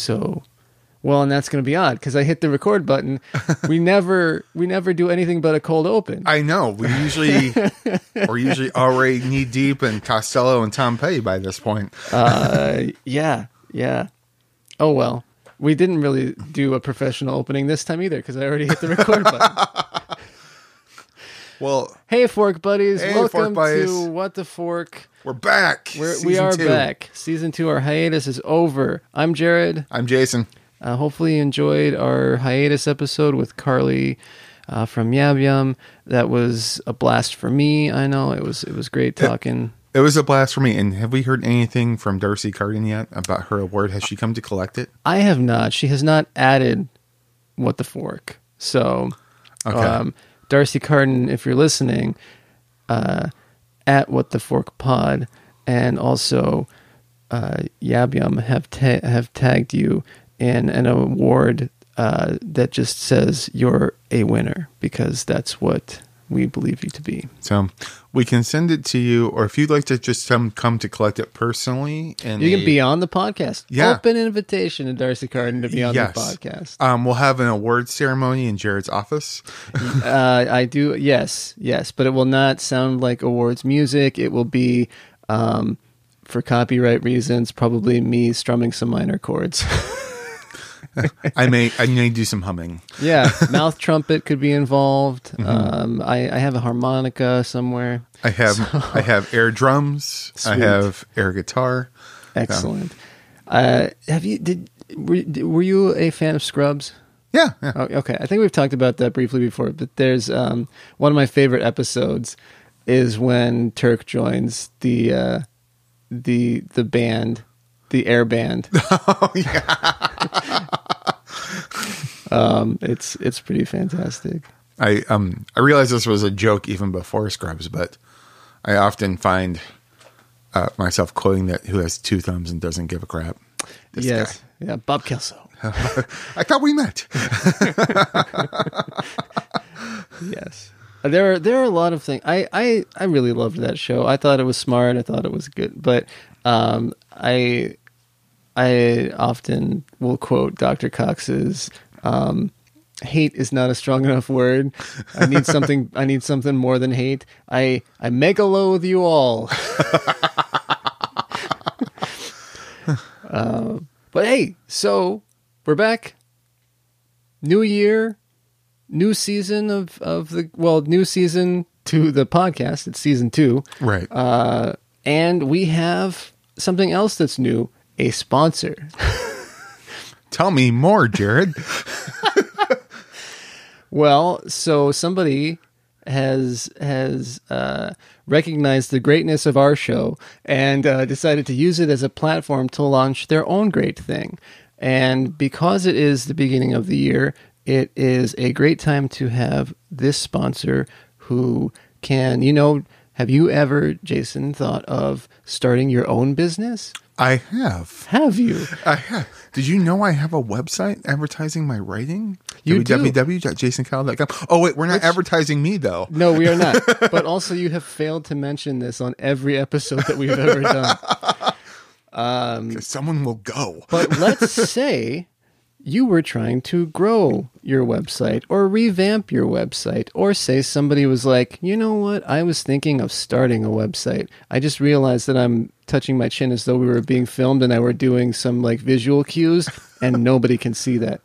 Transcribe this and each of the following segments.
So, well, and that's going to be odd because I hit the record button. we never we never do anything but a cold open. I know. We usually we're usually already knee deep in Costello and Tom Petty by this point. uh, yeah, yeah. Oh well, we didn't really do a professional opening this time either because I already hit the record button. Well, Hey, fork buddies! Hey, Welcome Fork Buddies. to What the Fork. We're back. We're, we are back. Season two. Our hiatus is over. I'm Jared. I'm Jason. Uh, hopefully, you enjoyed our hiatus episode with Carly uh, from Yab Yum. That was a blast for me. I know it was. It was great talking. It was a blast for me. And have we heard anything from D'Arcy Carden yet about her award? Has she come to collect it? I have not. She has not added what the fork. So, Okay. um, D'Arcy Carden, if you're listening, uh, at what the fork pod, and also uh, have ta- have tagged you in an award uh, that just says you're a winner because that's what we believe you to be. So we can send it to you, or if you'd like to just come come to collect it personally, and You can be on the podcast. Yeah. Open invitation to D'Arcy Carden to be on Yes. the podcast. Um, we'll have an award ceremony in Jared's office. uh, I do, yes, yes, but it will not sound like awards music. It will be, um, for copyright reasons, probably me strumming some minor chords. I may I may do some humming. yeah, mouth trumpet could be involved. Mm-hmm. Um, I, I have a harmonica somewhere. I have I have air drums. I have air guitar. Excellent. Uh, have you did were, were you a fan of Scrubs? Yeah, yeah. Oh, okay, I think we've talked about that briefly before, but there's um, one of my favorite episodes is when Turk joins the uh, the the band, the air band. Oh yeah. um, it's it's pretty fantastic. I um I realized this was a joke even before Scrubs, but I often find uh, myself quoting that who has two thumbs and doesn't give a crap. This yes, yeah, Bob Kelso. I thought we met. yes. There are there are a lot of things. I, I, I really loved that show. I thought it was smart. I thought it was good. But um, I I often will quote Dr. Cox's um, hate is not a strong enough word. I need something I need something more than hate. I I mega loathe you all. uh, but hey, so we're back. New year, new season of of the well, new season to the podcast. It's season two, Right. uh, and we have something else that's new: a sponsor. Tell me more, Jared. Well, so somebody has has uh, recognized the greatness of our show and uh, decided to use it as a platform to launch their own great thing. And because it is the beginning of the year, it is a great time to have this sponsor who can, you know, have you ever, Jason, thought of starting your own business? I have. Have you? I have. Did you know I have a website advertising my writing? You www.jasoncowell.com. Oh wait, we're not advertising me though. No, we are not. but also, you have failed to mention this on every episode that we've ever done. 'Cause Someone will go. But let's say you were trying to grow your website or revamp your website, or say somebody was like, you know what, I was thinking of starting a website. I just realized that I'm touching my chin as though we were being filmed and I were doing some like visual cues, and nobody can see that.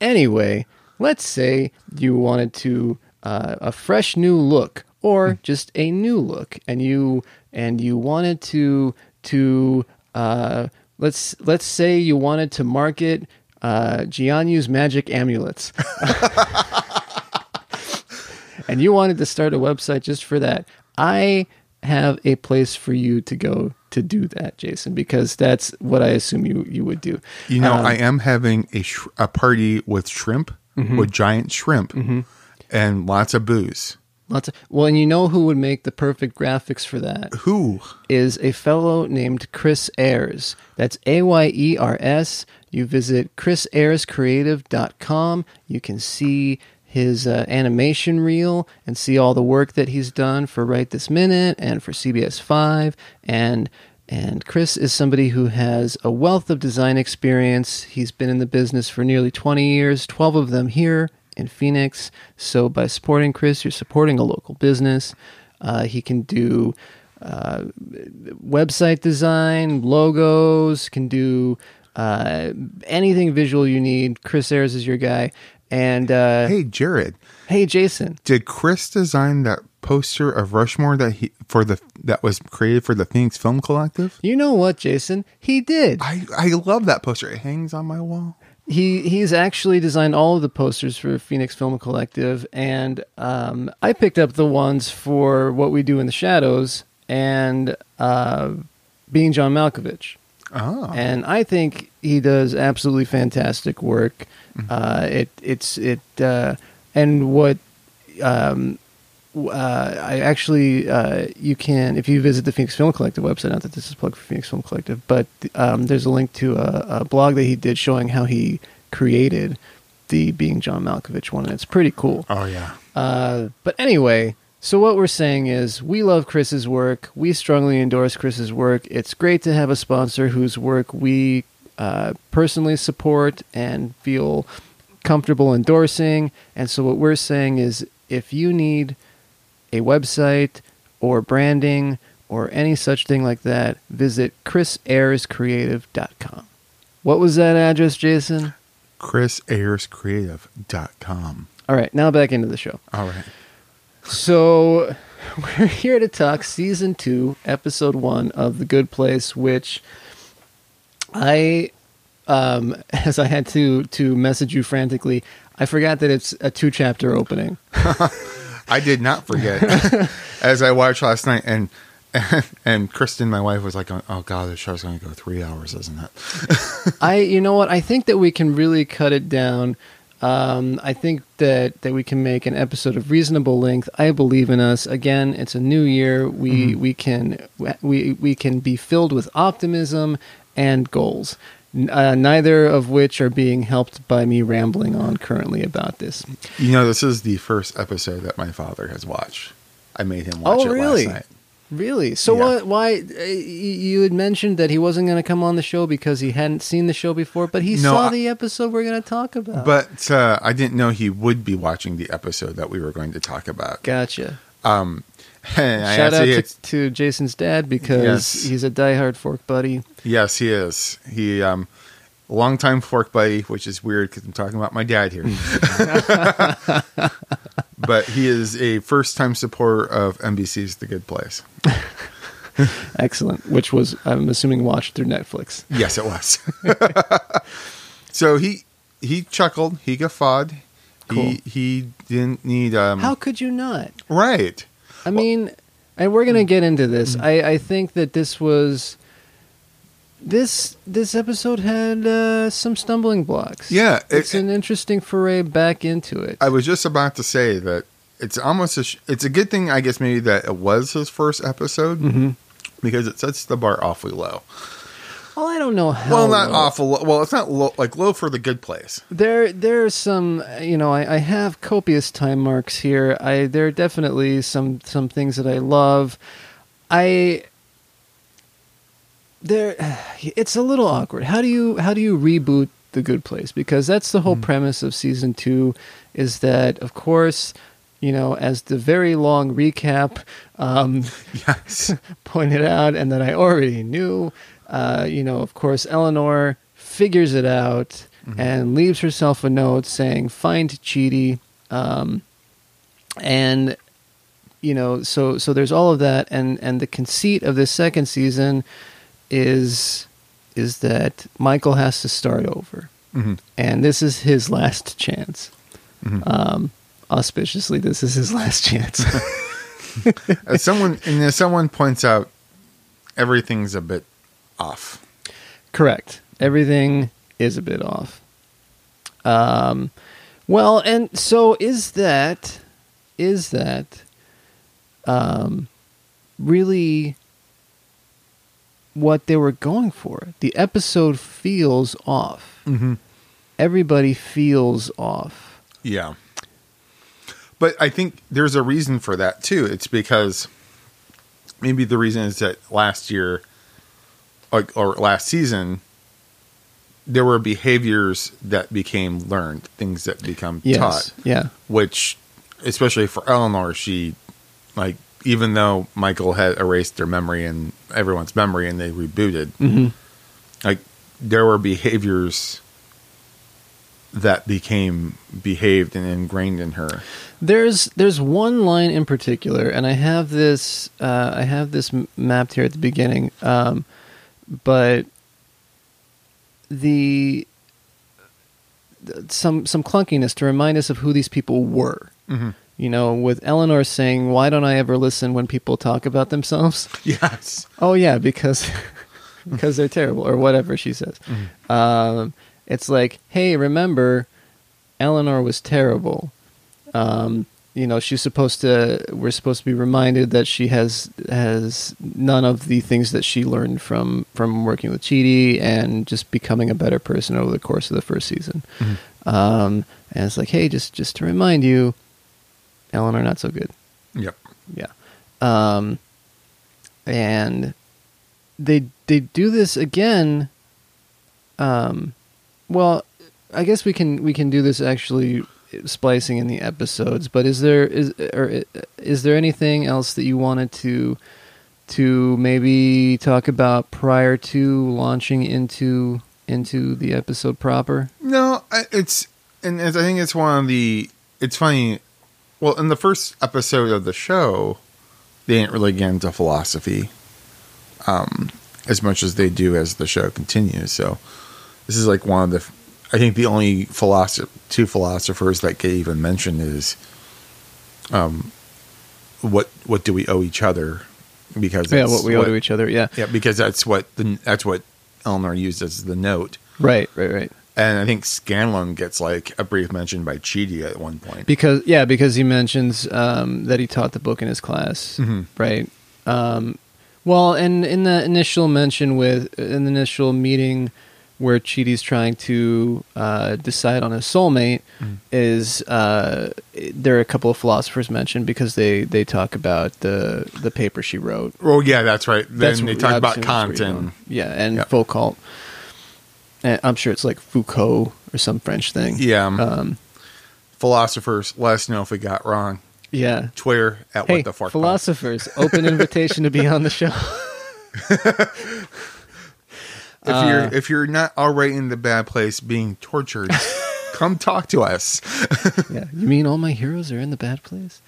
Anyway, let's say you wanted to uh, a fresh new look or just a new look and you and you wanted to to uh, let's let's say you wanted to market uh, Giannu's magic amulets and you wanted to start a website just for that I have a place for you to go to do that Jason because that's what I assume you you would do You know, Um, I am having a sh- a party with shrimp, Mm-hmm. with giant shrimp, and lots of booze. Lots of, well, and you know who would make the perfect graphics for that Who? is a fellow named Chris Ayers. That's A Y E R S. You visit chrisayerscreative.com. You can see his uh, animation reel and see all the work that he's done for Right This Minute and for CBS 5 and And Chris is somebody who has a wealth of design experience. He's been in the business for nearly 20 years, 12 of them here in Phoenix. So by supporting Chris, you're supporting a local business. Uh, he can do uh, website design, logos, can do uh, anything visual you need. Chris Ayers is your guy. And uh, Hey, Jared, hey, Jason. did Chris design that poster of Rushmore that he for the that was created for the Phoenix Film Collective? You know what, Jason? He did. I I love that poster. It hangs on my wall. He he's actually designed all of the posters for Phoenix Film Collective, and um, I picked up the ones for what we do in the shadows and uh, being John Malkovich. Oh, and I think he does absolutely fantastic work. Uh, it it's it uh, and what um, uh, I actually uh, you can if you visit the Phoenix Film Collective website. Not that this is a plug for Phoenix Film Collective, but um, there's a link to a, a blog that he did showing how he created the Being John Malkovich one, and it's pretty cool. oh yeah. Uh, but anyway, so what we're saying is we love Chris's work. We strongly endorse Chris's work. It's great to have a sponsor whose work we uh, personally support and feel comfortable endorsing. And so what we're saying is if you need a website or branding or any such thing like that, visit chrisayerscreative.com. What was that address, Jason? ChrisAyersCreative.com. All right, now back into the show. All right. So we're here to talk season two, episode one of The Good Place, which I, um, as I had to to message you frantically, I forgot that it's a two chapter opening. I did not forget as I watched last night, and and Kristen, my wife, was like, "Oh God, the show's going to go three hours, isn't it?" I, you know what? I think that we can really cut it down. Um, I think that that we can make an episode of reasonable length. I believe in us. Again, it's a new year. We we can we we can be filled with optimism and goals. Uh, neither of which are being helped by me rambling on currently about this. You know, this is the first episode that my father has watched. I made him watch Oh, it really? last night. Really? So Yeah. what? Why? Uh, you had mentioned that he wasn't going to come on the show because he hadn't seen the show before, but he No, saw I- the episode we're going to talk about. But uh, I didn't know he would be watching the episode that we were going to talk about. gotcha. Um, and I Shout out to, to Jason's dad because Yes. he's a diehard fork buddy. yes, he is. He um, longtime fork buddy, which is weird because I'm talking about my dad here. but he is a first time supporter of NBC's The Good Place. Excellent. Which was, I'm assuming, watched through Netflix. Yes, it was. so he he chuckled, he guffawed. He he didn't need um How could you not? right. I mean, and we're gonna get into this. Mm. I, I think that this was this this episode had uh, some stumbling blocks. Yeah, it- it's an interesting foray back into it. I was just about to say that it's almost a sh- it's a good thing I guess maybe that it was his first episode hmm because it sets the bar awfully low. Well, I don't know how. well, not low. awful. Low. Well, it's not low, like low for the good place. There, there are some. You know, I, I have copious time marks here. I there are definitely some some things that I love. I there, it's a little awkward. How do you how do you reboot the Good Place? Because that's the whole premise of season two. Is that of course, you know, as the very long recap um, Yes. pointed out, and that I already knew. Uh, you know, of course, Eleanor figures it out and leaves herself a note saying, "Find Chidi," um, and you know, so so there's all of that, and and the conceit of this second season is is that Michael has to start over, hmm and this is his last chance. Mhm. Um, auspiciously, this is his last chance. As someone and as someone points out, everything's a bit off. Correct. Everything is a bit off. Um, well, and so is that is that um, really what they were going for? The episode feels off. Mm-hmm. Everybody feels off. Yeah. But I think there's a reason for that too. It's because maybe the reason is that last year like or last season, there were behaviors that became learned, things that become Yes. taught, Yeah. which, especially for Eleanor, she like even though Michael had erased their memory and everyone's memory and they rebooted, hmm like there were behaviors that became behaved and ingrained in her. There's there's one line in particular, and I have this uh, I have this m- mapped here at the beginning, um, but the some some clunkiness to remind us of who these people were. Mhm. You know, with Eleanor saying, "Why don't I ever listen when people talk about themselves?" Yes. Oh yeah, because because they're terrible or whatever she says. Um, it's like, hey, remember, Eleanor was terrible. Um, you know, she's supposed to. We're supposed to be reminded that she has has none of the things that she learned from from working with Chidi and just becoming a better person over the course of the first season. Um, and it's like, hey, just just to remind you, Eleanor not so good. Yep. Yeah. Um, and they they do this again. Um, well, I guess we can we can do this actually splicing in the episodes. But is there is or is there anything else that you wanted to to maybe talk about prior to launching into into the episode proper? No, it's and I think it's one of the. It's funny. Well, in the first episode of the show, they didn't really get into philosophy, um, as much as they do as the show continues. So, this is like one of the. I think the only philosopher, two philosophers that get even mentioned is, um, what what do we owe each other? Because Yeah, what we owe to each other. Yeah, Yeah, because that's what the that's what Eleanor used as the note. right, right, right. And I think Scanlon gets like a brief mention by Chidi at one point. Because yeah, because he mentions um, that he taught the book in his class, Mhm. right? Um, well, and in the initial mention with in the initial meeting where Chidi's trying to uh, decide on his soulmate, Mhm. is uh, there are a couple of philosophers mentioned because they they talk about the the paper she wrote. oh yeah, that's right. Then That's they talk about Kant and yeah, and Yeah. Foucault. And I'm sure it's like Foucault or some French thing. yeah, um, Um, philosophers. Let us know if we got wrong. yeah. Twitter at Hey, what the fuck. philosophers, open invitation to be on the show. If uh, you're if you're not already in the bad place being tortured, come talk to us. yeah, you mean all my heroes are in the bad place?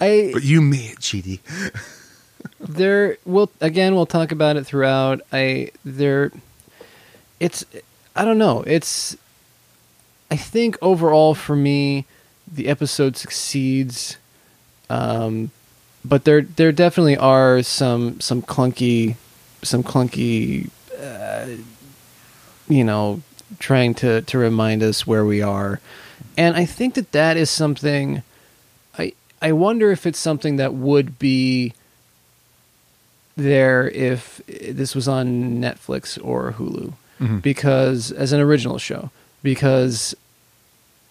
I But you made it, Chidi. there we'll again we'll talk about it throughout. I there it's I don't know. It's I think overall for me the episode succeeds um but there there definitely are some some clunky some clunky uh, you know trying to to remind us where we are and i think that that is something i i wonder if it's something that would be there if this was on netflix or hulu Mhm. because as an original show because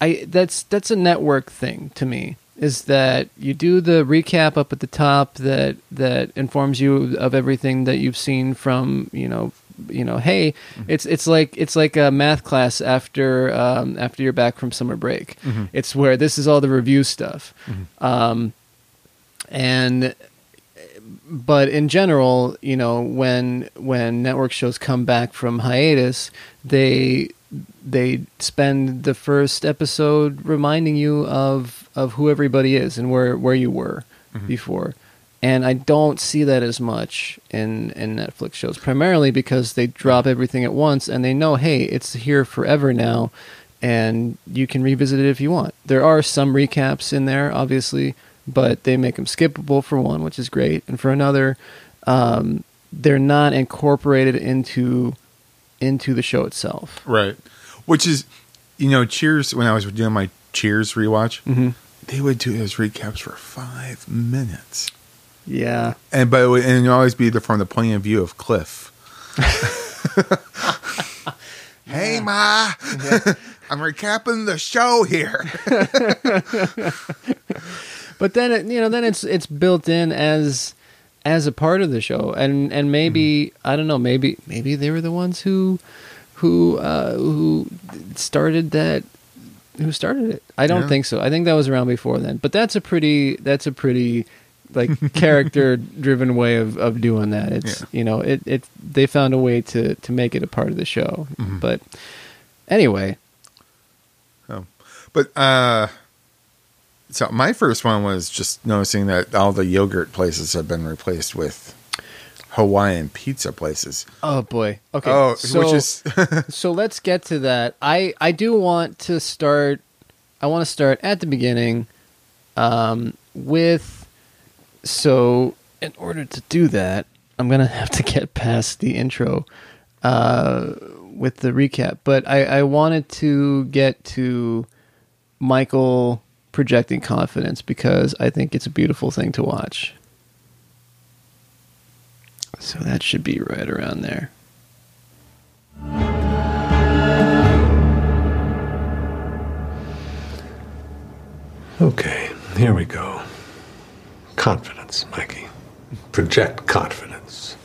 I that's that's a network thing to me is that you do the recap up at the top that that informs you of everything that you've seen from you know you know hey it's it's like it's like a math class after um, after you're back from summer break Mhm. it's where this is all the review stuff um, and but in general, you know, when when network shows come back from hiatus, they they spend the first episode reminding you of of who everybody is and where where you were before. And I don't see that as much in in Netflix shows, primarily because they drop everything at once and they know, hey, it's here forever now, and you can revisit it if you want. There are some recaps in there, obviously, but they make them skippable for one, which is great, and for another, um, they're not incorporated into into the show itself. Right. Which is, you know, Cheers. When I was doing my Cheers rewatch, Mm-hmm. they would do those recaps for five minutes, Yeah, and but it would, and it would always be the, from the point of view of Cliff. hey, ma, I'm recapping the show here. but then it, you know, then it's it's built in as as a part of the show, and and maybe I don't know, maybe maybe they were the ones who who uh, who started that. Who started it? I don't Yeah. think so. I think that was around before then. But that's a pretty that's a pretty like character driven way of, of doing that. It's Yeah. you know it it they found a way to to make it a part of the show. Mm-hmm. But anyway, But uh so my first one was just noticing that all the yogurt places have been replaced with Hawaiian pizza places. oh boy, okay. Oh, so, which is so let's get to that. I I do want to start. I want to start at the beginning, um, with. So in order to do that, I'm gonna have to get past the intro, uh, with the recap. But I I wanted to get to Michael projecting confidence because I think it's a beautiful thing to watch. So that should be right around there. Okay, here we go. Confidence, Mikey. Project confidence.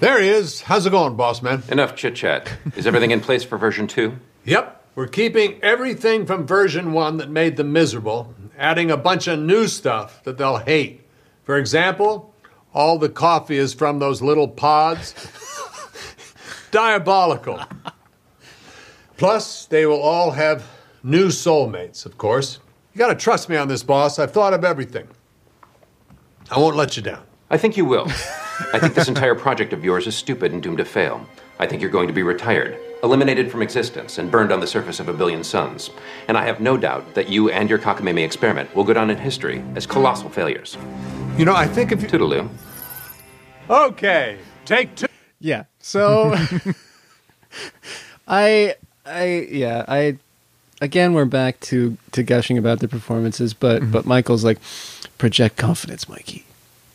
There he is. How's it going, boss man? Enough chit chat. Is everything in place for version 2? Yep, we're keeping everything from version 1 that made them miserable, adding a bunch of new stuff that they'll hate. For example, all the coffee is from those little pods. Diabolical. Plus, they will all have new soulmates, of course. You gotta trust me on this, boss. I've thought of everything. I won't let you down. I think you will. I think this entire project of yours is stupid and doomed to fail. I think you're going to be retired, eliminated from existence, and burned on the surface of a billion suns. And I have no doubt that you and your cockamamie experiment will go down in history as colossal failures. You know, I think if you. Toodaloo. Okay, take two. Yeah. So I I yeah, I again we're back to to gushing about the performances, but mm-hmm. but Michael's like project confidence, Mikey.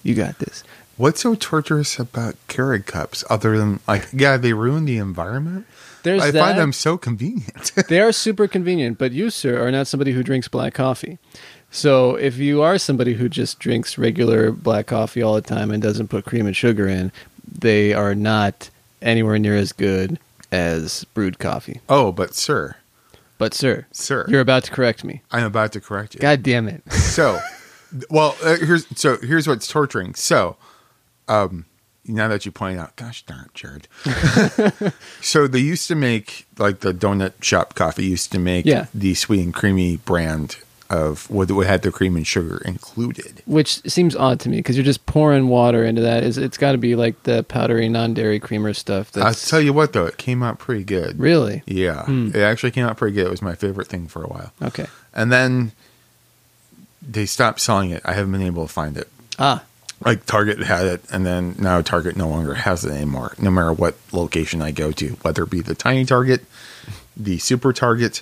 You got this. what's so torturous about Keurig cups other than like yeah, they ruin the environment? There's I that. find them so convenient. they are super convenient, but you, sir, are not somebody who drinks black coffee. So if you are somebody who just drinks regular black coffee all the time and doesn't put cream and sugar in, they are not anywhere near as good as brewed coffee. oh, but sir, But sir, Sir. you're about to correct me. I'm about to correct you. God damn it. So, well, uh, here's so here's what's torturing. So, um, now that you point out, gosh darn it, Jared. so they used to make like the donut shop coffee used to make Yeah. the sweet and creamy brand of what had the cream and sugar included. Which seems odd to me because you're just pouring water into that. Is it's got to be like the powdery non-dairy creamer stuff. I'll tell you what though, it came out pretty good. really Yeah, Hmm. it actually came out pretty good. It was my favorite thing for a while, okay. and then they stopped selling it. I haven't been able to find it. Ah, like Target had it, and then now Target no longer has it anymore. No matter what location I go to, whether it be the tiny Target, the super Target,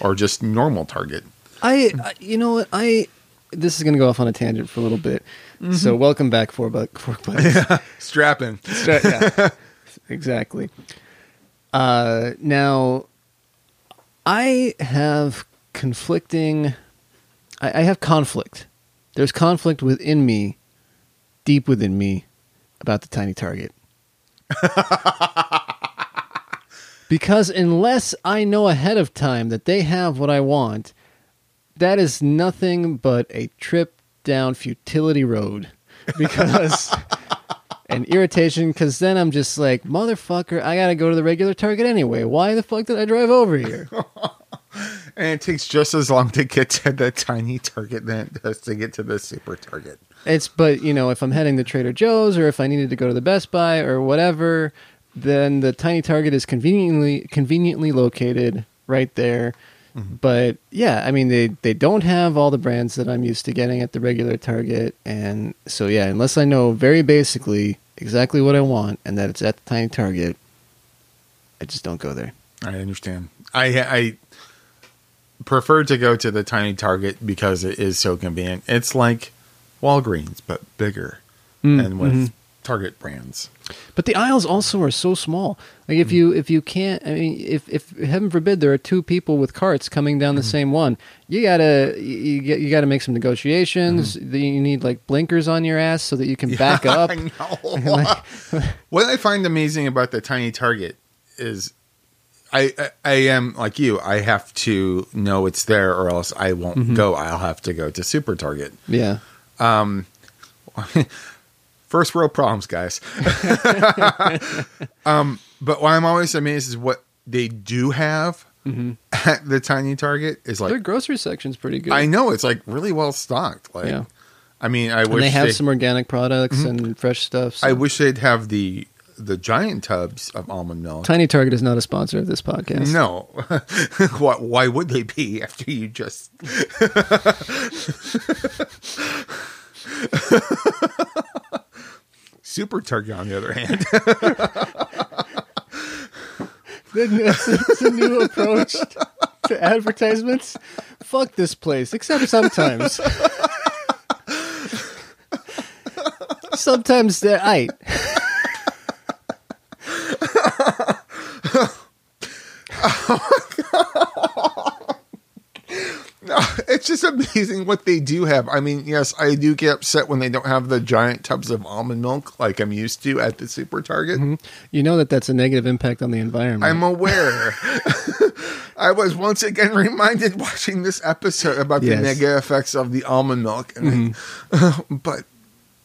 or just normal Target. I, you know what I. This is going to go off on a tangent for a little bit. So welcome back, four buck, four bucks. Strapping. yeah, exactly. Uh, now, I have conflicting. I, I have conflict. There's conflict within me, deep within me, about the tiny target. because unless I know ahead of time that they have what I want, that is nothing but a trip down futility road. Because and irritation because then I'm just like, motherfucker, I gotta go to the regular Target anyway. Why the fuck did I drive over here? And it takes just as long to get to the tiny Target than it does to get to the super Target. it's but you know, if I'm heading to Trader Joe's or if I needed to go to the Best Buy or whatever, then the tiny Target is conveniently conveniently located right there. Mm-hmm. But yeah, I mean they they don't have all the brands that I'm used to getting at the regular Target, and so yeah, unless I know very basically exactly what I want and that it's at the tiny Target, I just don't go there. I understand. I I prefer to go to the tiny Target because it is so convenient. It's like Walgreens but bigger Mm, and with mhm. Target brands. But the aisles also are so small. Like if you if you can't, I mean, if if heaven forbid there are two people with carts coming down the same one, you gotta you, you, you gotta make some negotiations. You need like blinkers on your ass so that you can back up. I know. what I find amazing about the tiny Target is I, I I am like you. I have to know it's there, or else I won't Mm-hmm. go. I'll have to go to Super Target. Yeah, Um, First world problems, guys. um, but what I'm always amazed is what they do have at the tiny Target is like their grocery section's pretty good. I know it's like really well stocked. Like, Yeah. I mean, I and wish they have they- some organic products and fresh stuff. so- I wish they'd have the the giant tubs of almond milk. Tiny Target is not a sponsor of this podcast. No, why, why would they be after you just? Super Target, on the other hand, it's a new approach to advertisements. Fuck this place, except sometimes. sometimes they're aight. it's just amazing what they do have. I mean, yes, I do get upset when they don't have the giant tubs of almond milk like I'm used to at the Super Target. Mm-hmm. You know that that's a negative impact on the environment. I'm aware. I was once again reminded watching this episode about Yes. the negative effects of the almond milk, and I- mm-hmm. but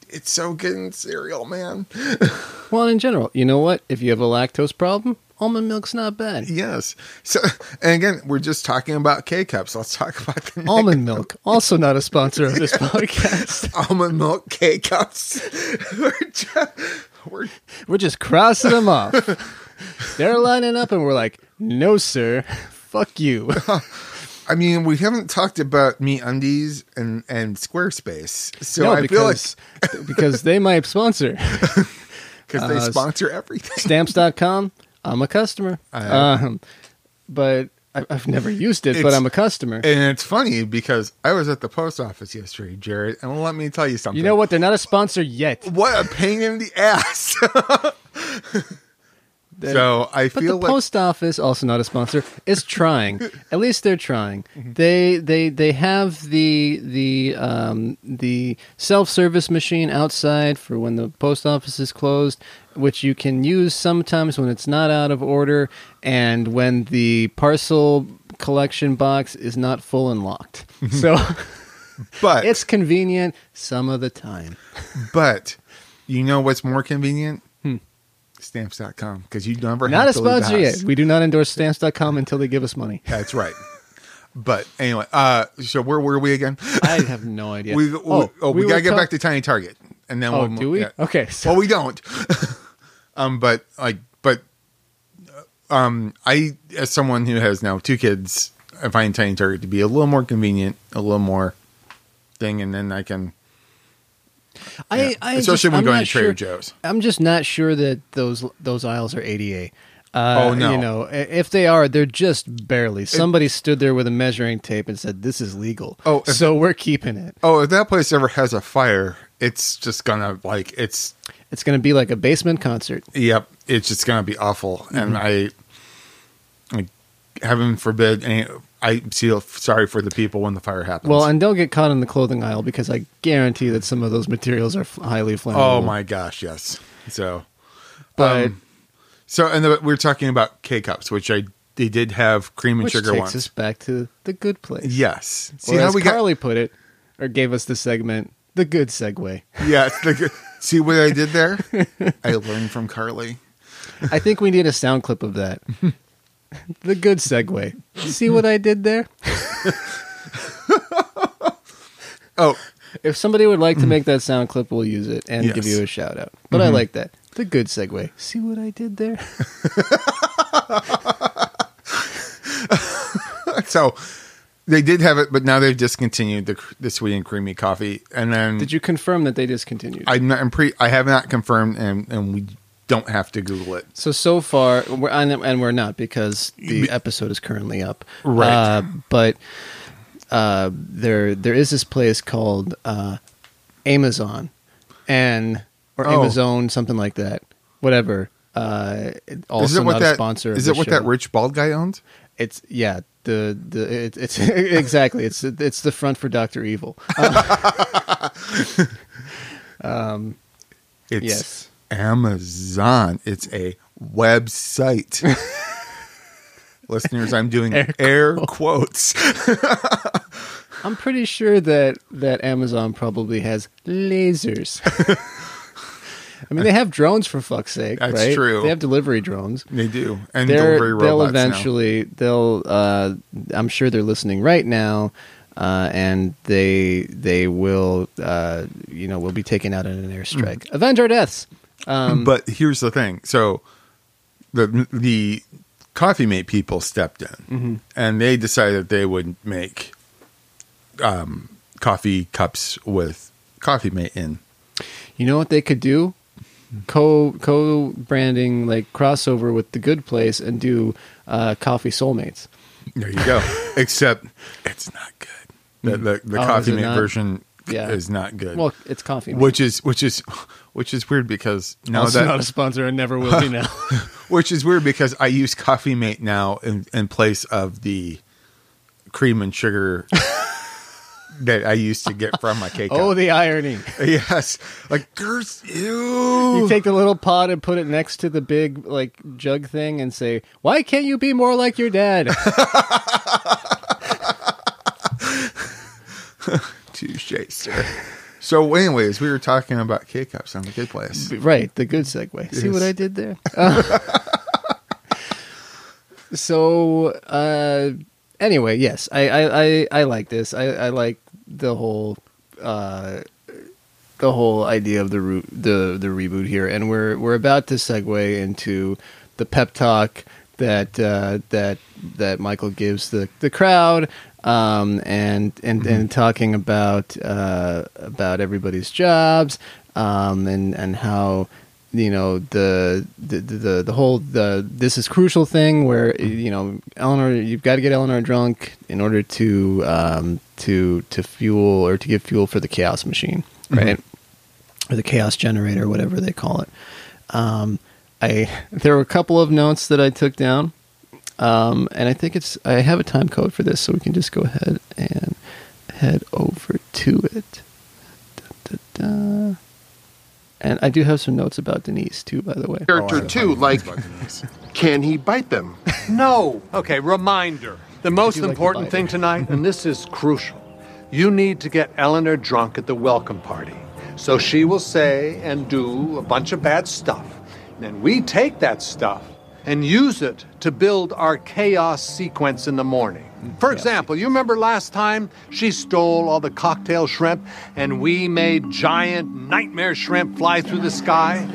it's so good in cereal, man. well, in general, you know what? If you have a lactose problem, almond milk's not bad. Yes. So, and again, we're just talking about K cups. Let's talk about the Almond milk, also not a sponsor of this podcast. almond milk K cups. we're, just, we're We're just crossing them off. They're lining up, and we're like, no, sir. Fuck you. I mean, we haven't talked about MeUndies and and Squarespace, so no, I feel like because, because they might sponsor. because they uh, sponsor everything. Stamps.com, I'm a customer. Um, but I, I've never used it, but I'm a customer. And it's funny because I was at the post office yesterday, Jared, and let me tell you something. you know what? They're not a sponsor yet. What a pain in the ass. They're- so I But feel the like post office, also not a sponsor, is trying. At least they're trying. Mm-hmm. They they they have the the um, the self service machine outside for when the post office is closed, which you can use sometimes when it's not out of order and when the parcel collection box is not full and locked. Mm-hmm. So but it's convenient some of the time. but you know what's more convenient? Stamps.com because you never. Not a have to leave the sponsor yet. We do not endorse stamps.com until they give us money. That's right. But anyway, uh, so where were we again? I have no idea. We, we, oh, we, we gotta get back to Tiny Target, and then Oh, we'll do we? yeah. Okay, so Well, we don't. um, but like, but um, I as someone who has now two kids, I find Tiny Target to be a little more convenient, a little more thing, and then I can, I, yeah. I especially just- when I'm going to Trader sure- Joe's. I'm just not sure that those those aisles are ADA. Uh, Oh, no. You know, if they are, they're just barely. Somebody stood there with a measuring tape and said, "This is legal." Oh, if- so we're keeping it. Oh, if that place ever has a fire, it's just gonna like it's It's going to be like a basement concert. Yep, it's just gonna be awful, and Mm-hmm. I, like, heaven forbid, any, I feel sorry for the people when the fire happens. Well, and don't get caught in the clothing aisle because I guarantee that some of those materials are highly flammable. oh my gosh, yes. So, But um, so and the, we are talking about K cups, which I they did have cream and which sugar takes ones. us back to the good place. Yes, see or how we got Carly put it, or gave us the segment, the good segue. yes. The, good- see what I did there? I learned from Carly. I think we need a sound clip of that. the good segue. See what I did there? Oh, If somebody would like to mm. make that sound clip, we'll use it and Yes. give you a shout out. But I mm-hmm. like that. The good segue. See what I did there? so they did have it, but now they've discontinued the the sweet and creamy coffee. And then Did you confirm that they discontinued? I'm not. I'm pre. I have not confirmed, and and we don't have to Google it. so so far, we're, and and we're not because the episode is currently up. Right. Uh, but uh, there there is this place called uh, Amazon, and or Oh. Amazon, something like that. Whatever. Uh, also is it what not that a sponsor. Is it what show. that rich bald guy owns? It's yeah. The the it, it's exactly it's it's the front for Doctor Evil. Um, it's Yes. Amazon. It's a website. Listeners, I'm doing Air air, quotes. I'm pretty sure that that Amazon probably has lasers. I mean, they have drones for fuck's sake, That's right? true. They have delivery drones. they do, and They're, delivery they'll robots now. eventually they'll. Uh, I'm sure they're listening right now, uh, and they they will. Uh, you know, will be taken out in an airstrike. Mm-hmm. Avenge our deaths. Um, but here's the thing: so the the coffee mate people stepped in, Mm-hmm. and they decided they would make um, coffee cups with coffee mate in. You know what they could do? Co co branding like crossover with the Good Place and do uh, coffee soulmates. There you go. Except it's not good. The the, the Oh, coffee mate not? version Yeah. is not good. Well, it's coffee. Mate. which is which is which is weird because now also that not a sponsor and never will be now. which is weird because I use Coffee Mate now in, in place of the cream and sugar that I used to get from my cake. oh, the irony! yes, like girth, you. You take the little pot and put it next to the big like jug thing and say, "Why can't you be more like your dad?" Touche, sir. So, anyways, we were talking about K cups on the good place. right, the good segue. See what I did there? Uh, so, uh, anyway, yes, I I, I, I like this. I, I like the whole. Uh, the whole idea of the root, the the reboot here, and we're we're about to segue into the pep talk that uh, that that Michael gives the the crowd, um, and and and talking about uh, about everybody's jobs, um, and and how you know the the the, the whole the this is crucial thing where you know Eleanor you've got to get Eleanor drunk in order to um, to to fuel or to give fuel for the chaos machine right? Or the chaos generator whatever they call it. Um, I there were a couple of notes that I took down um, and I think it's I have a time code for this so we can just go ahead and head over to it Da, da, da. and I do have some notes about Denise too by the way character too. Like, can he bite them? No. Okay, reminder. The most do like the important thing tonight, and this is crucial, you need to get Eleanor drunk at the welcome party. So she will say and do a bunch of bad stuff. And then we take that stuff and use it to build our chaos sequence in the morning. For example, you remember last time she stole all the cocktail shrimp and we made giant nightmare shrimp fly through the sky?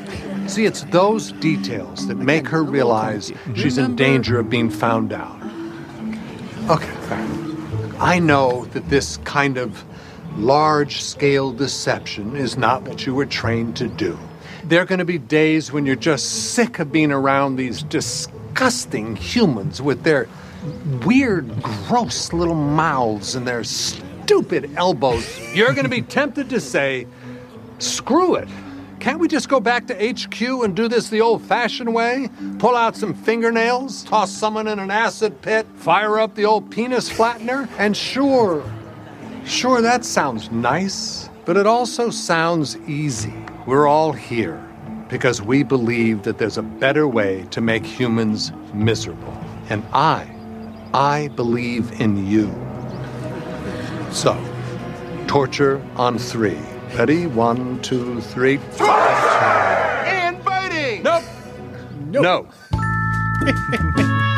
See, it's those details that make her realize she's in danger of being found out. Okay. I know that this kind of large scale deception is not what you were trained to do. There are going to be days when you're just sick of being around these disgusting humans with their weird, gross little mouths and their stupid elbows. You're going to be tempted to say, screw it. Can't we just go back to HQ and do this the old fashioned way? Pull out some fingernails, toss someone in an acid pit, fire up the old penis flattener, and sure, sure, that sounds nice, but it also sounds easy. We're all here because we believe that there's a better way to make humans miserable. And I, I believe in you. So, torture on three. Ready? One, two, three. And biting. Nope. No.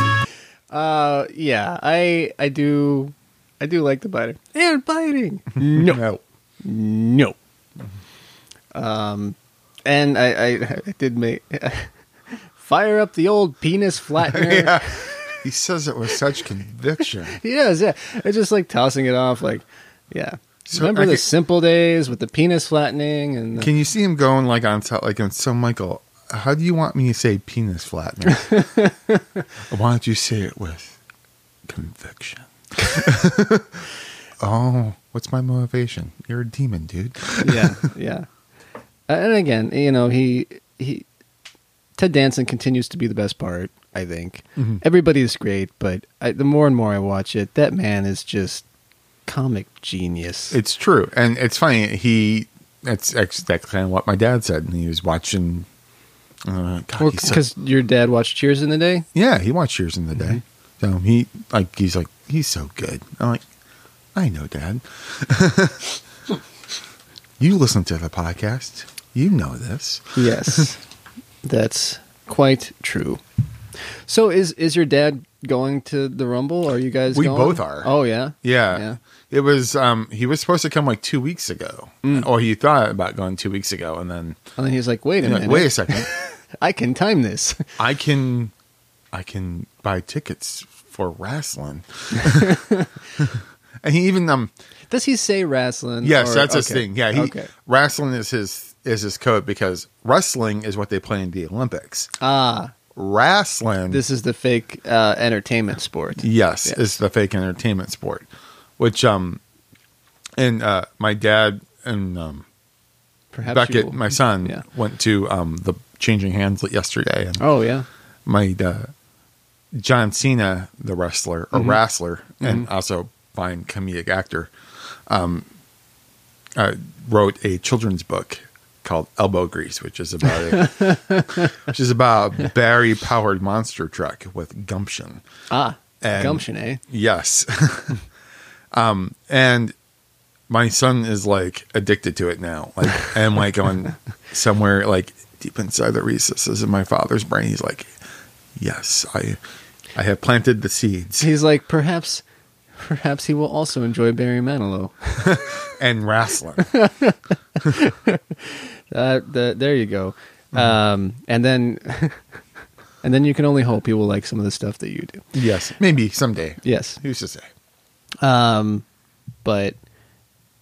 Uh, yeah, I I do I do like the biting and biting. No, no. Um, and I I, I did make fire up the old penis flattener. yeah. He says it with such conviction. He does, yeah. It's just like tossing it off, like, yeah. So, Remember I the can- simple days with the penis flattening and the, Can you see him going like on top? Like, so Michael, how do you want me to say penis flattener? Why don't you say it with conviction? oh, what's my motivation? You're a demon, dude. yeah, yeah. And again, you know, he he Ted Danson continues to be the best part. I think Mm-hmm. everybody is great, but I, the more and more I watch it, that man is just comic genius. It's true, and it's funny. He that's exactly kind of what my dad said. And he was watching. Uh, Because your dad watched Cheers in the day. yeah, he watched Cheers in the Day. So he like he's like he's so good. I'm like, I know, Dad. you listen to the podcast. You know this. Yes, that's quite true. So is is your dad going to the Rumble? Are you guys? We going? both are. Oh yeah, Yeah. Yeah. It was um he was supposed to come like two weeks ago. Or he thought about going two weeks ago and then And then he's like, "Wait a he's like, minute, wait a second. I can time this." I can I can buy tickets for wrestling. and he even um Does he say wrestling? yes, or- that's his thing. Yeah, he okay. wrestling is his is his code because wrestling is what they play in the Olympics. Ah, Wrestling this is the fake uh, entertainment sport. yes, Yes. is the fake entertainment sport. Which um and uh my dad and um Perhaps Beckett, my son, Yeah. went to um, the changing hands yesterday, and Oh yeah. my uh, John Cena, the wrestler or Mm-hmm. wrestler, and also fine comedic actor, um, uh, wrote a children's book called Elbow Grease, which is about a, which is about a Barry powered monster truck with gumption. Ah, And- gumption, eh? Yes. um, and my son is like addicted to it now. Like, I'm like going somewhere like deep inside the recesses of my father's brain. He's like, yes, I, I have planted the seeds He's like, perhaps, perhaps he will also enjoy Barry Manilow. and wrestling. Uh, the, there you go. Mm-hmm. Um, and then, and then you can only hope he will like some of the stuff that you do. yes, maybe someday. Yes. Who's to say? Um, but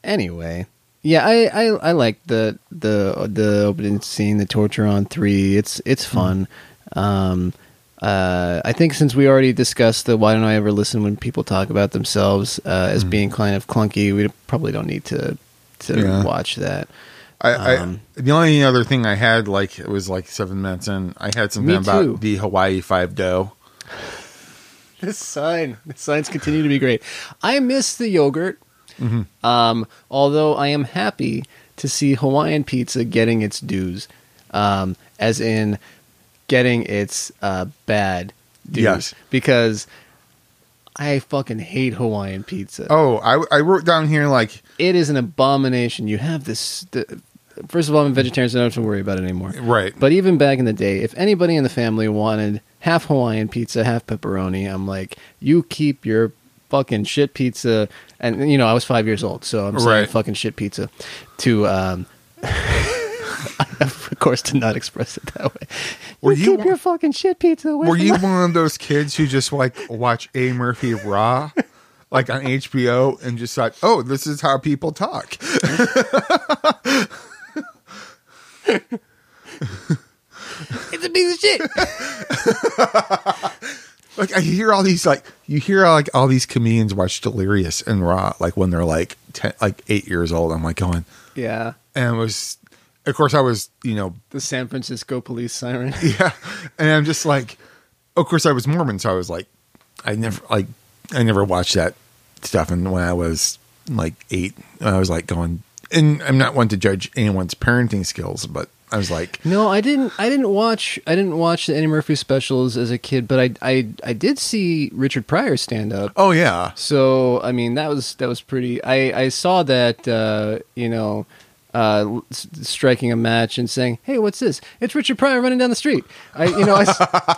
anyway, yeah, I, I, I like the the the opening scene, the torture on three. It's it's fun. Um, uh, I think since we already discussed the why don't I ever listen when people talk about themselves uh, as being kind of clunky, we probably don't need to to Yeah. watch that. I, Um, I the only other thing I had like it was like seven minutes in. I had something about too. the Hawaii Five dough. This sign, the signs continue to be great. I miss the yogurt. Um, although I am happy to see Hawaiian pizza getting its dues, um, as in getting its uh, bad dues. Yes. Because I fucking hate Hawaiian pizza. Oh, I, I wrote down here like It is an abomination. You have this. The, first of all, I'm a vegetarian, so I don't have to worry about it anymore. right. But even back in the day, if anybody in the family wanted half Hawaiian pizza, half pepperoni, I'm like, you keep your fucking shit pizza. And, you know, I was five years old, so I'm saying Right. fucking shit pizza to, um, of course, to not express it that way. Were you you keep your fucking shit pizza away Were you my- one of those kids who just like watch Eddie Murphy Raw, like on HBO, and just thought, "Oh, this is how people talk"? It's a piece of shit. Like I hear all these like you hear like all these comedians watch Delirious and Raw like when they're like ten, like eight years old. I'm like going, yeah. and it was, of course, I was you know The San Francisco police siren. yeah, and I'm just like, of course, I was Mormon, so I was like, I never like I never watched that stuff, and when I was like eight, I was like going, and I'm not one to judge anyone's parenting skills, but I was like, No, I didn't. I didn't watch. I didn't watch the Eddie Murphy specials as a kid, but I, I, I did see Richard Pryor stand up. oh yeah, So I mean, that was that was pretty. I I saw that. Uh, you know. Uh, striking a match and saying, "Hey, what's this? It's Richard Pryor running down the street." I, you know, I,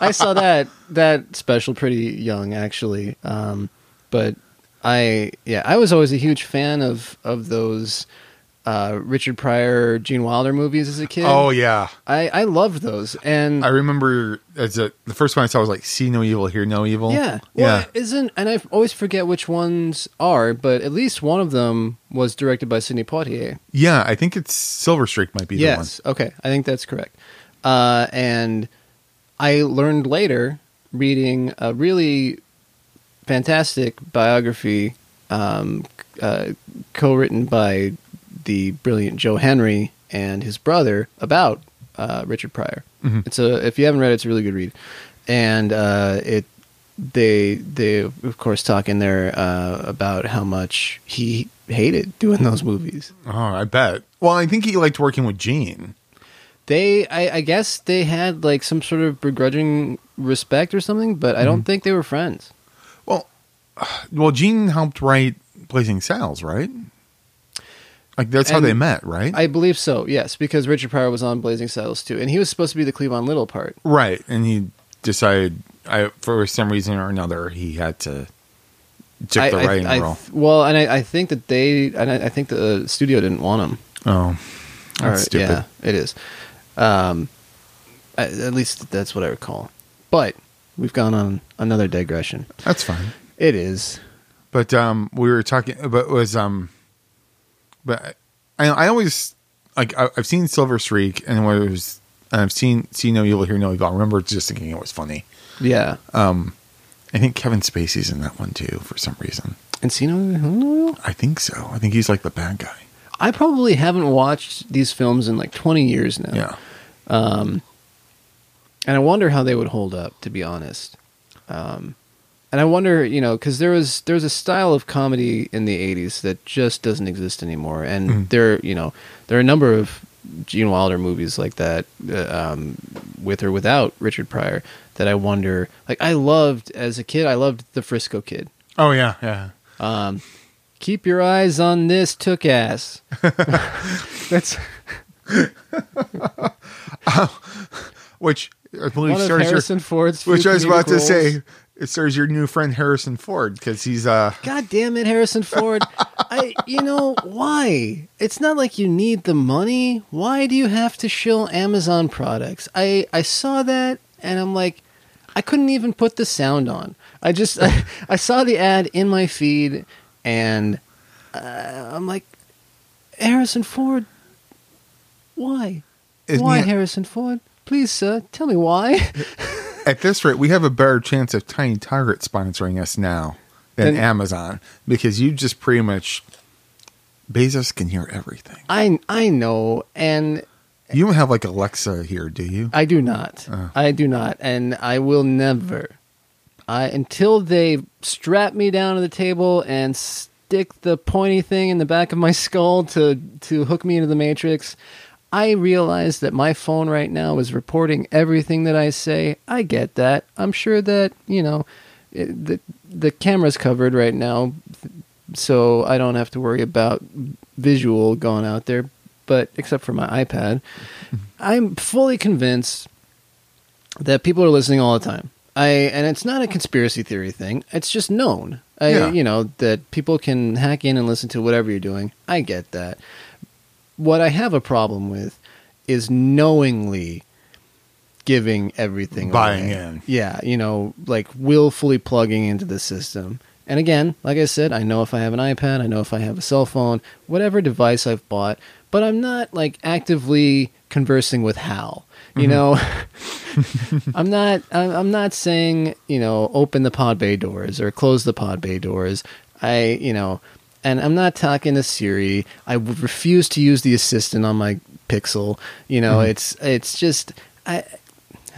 I saw that that special pretty young actually, um, but I, yeah, I was always a huge fan of of those uh, Richard Pryor, Gene Wilder movies as a kid. oh yeah. I, I loved those, and I remember as a the first one I saw was like "See No Evil, Hear No Evil." yeah, yeah. isn't and I always forget which ones are, but at least one of them was directed by Sidney Poitier. Yeah, I think it's Silver Streak might be the one. yes, okay, I think that's correct. Uh, and I learned later, reading a really fantastic biography, um, uh, co-written by the brilliant Joe Henry and his brother about uh, Richard Pryor. It's a if you haven't read it, it's a really good read, and uh, it they they of course talk in there uh, about how much he hated doing those movies. Oh, I bet. Well, I think he liked working with Gene. They I, I guess they had like some sort of begrudging respect or something, but I don't think they were friends. Well, well, Gene helped write Blazing Saddles, right? Like that's how they met, right? I believe so, yes, because Richard Pryor was on Blazing Saddles too, and he was supposed to be the Cleavon Little part. right, and he decided, I for some reason or another, he had to took the I- writing I- role. Well, and I, I think that they, and I, I think the studio didn't want him. Oh, that's Or- stupid. Yeah, it is. Um, at, least that's what I recall. But we've gone on another digression. That's fine. It is. But um, we were talking, but it was um, but I I always like I, I've seen Silver Streak and it was and I've seen see no evil hear no evil. I remember just thinking it was funny. Yeah. Um, I think Kevin Spacey's in that one too for some reason. Encino? I think so. I think he's like the bad guy. I probably haven't watched these films in like 20 years now. Yeah. Um, and I wonder how they would hold up, to be honest. Um, and I wonder, you know, because there was there was a style of comedy in the '80s that just doesn't exist anymore, and there, you know, there are a number of Gene Wilder movies like that, uh, um, with or without Richard Pryor, that I wonder. Like I loved as a kid, I loved The Frisco Kid. Oh yeah, yeah. Keep your eyes on this took ass. That's Which I believe one of stars your, Harrison Ford's. which I was about to say. It stars your new friend Harrison Ford because he's uh God damn it, Harrison Ford. I you know, why? It's not like you need the money. Why do you have to shill Amazon products? I I saw that and I'm like I couldn't even put the sound on. I just I, I saw the ad in my feed and uh, I'm like Harrison Ford why? Isn't why he- Harrison Ford? Please, sir, tell me why. at this rate we have a better chance of Tiny Target sponsoring us now than Then- Amazon because you just pretty much Bezos can hear everything. I I know and You don't have like Alexa here, do you? I do not. Oh. I do not, and I will never. I until they strap me down to the table and stick the pointy thing in the back of my skull to to hook me into the matrix. I realize that my phone right now is reporting everything that I say. I get that. I'm sure that you know it, the the camera's covered right now, so I don't have to worry about visual going out there. But except for my iPad, I'm fully convinced that people are listening all the time. I and it's not a conspiracy theory thing. It's just known. I, Yeah. You know that people can hack in and listen to whatever you're doing. I get that. What I have a problem with is knowingly giving everything Buying away. in. Yeah, you know, like willfully plugging into the system. And again, like I said, I know if I have an iPad, I know if I have a cell phone, whatever device I've bought, but I'm not like actively conversing with Hal. You mm-hmm. know, I'm not. I'm I'm not saying you know open the pod bay doors or close the pod bay doors. I you know, and I'm not talking to Siri. I would refuse to use the assistant on my Pixel. You know, it's it's just I.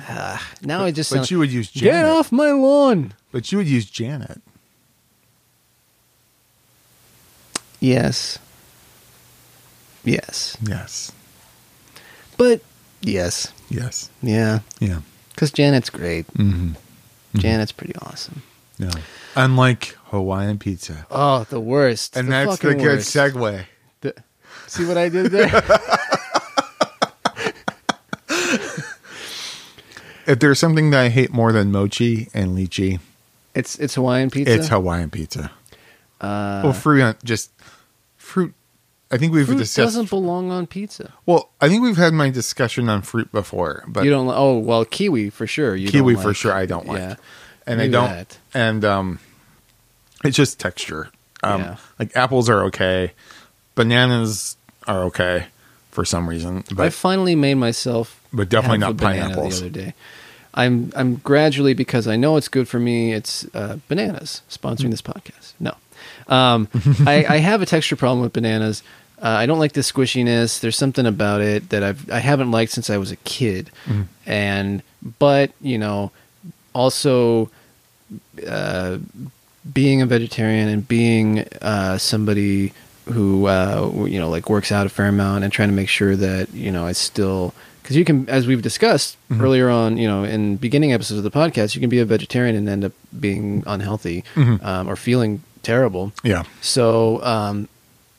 ah, now I just But sound- you would use get Janet. off my lawn. But you would use Janet. Yes. Yes. Yes. But yes. Yes. Yeah. Yeah. Because Janet's great. Mm-hmm. Janet's pretty awesome. Yeah. Unlike Hawaiian pizza. Oh, the worst. And The that's the good worst. segue. The- see what I did there? If there's something that I hate more than mochi and lychee, it's it's Hawaiian pizza. it's Hawaiian pizza. Uh, well, fruit, on- just fruit. I think we've fruit discussed. doesn't belong on pizza. well, I think we've had my discussion on fruit before, but you don't. Oh well, kiwi for sure. You kiwi don't for sure I don't like, Yeah. and I don't. that. And um, it's just texture. Um, Yeah. like apples are okay, bananas are okay for some reason, But I finally made myself, But definitely not pineapples. The other day, I'm I'm gradually because I know it's good for me. It's uh, bananas sponsoring this podcast. No, um, I, I have a texture problem with bananas. Uh, I don't like the squishiness. There's something about it that I've I haven't liked since I was a kid, and but you know, also uh, being a vegetarian and being uh, somebody who uh, you know like works out a fair amount and trying to make sure that you know I still because you can as we've discussed earlier on you know in beginning episodes of the podcast you can be a vegetarian and end up being unhealthy um, or feeling terrible Yeah. so, um,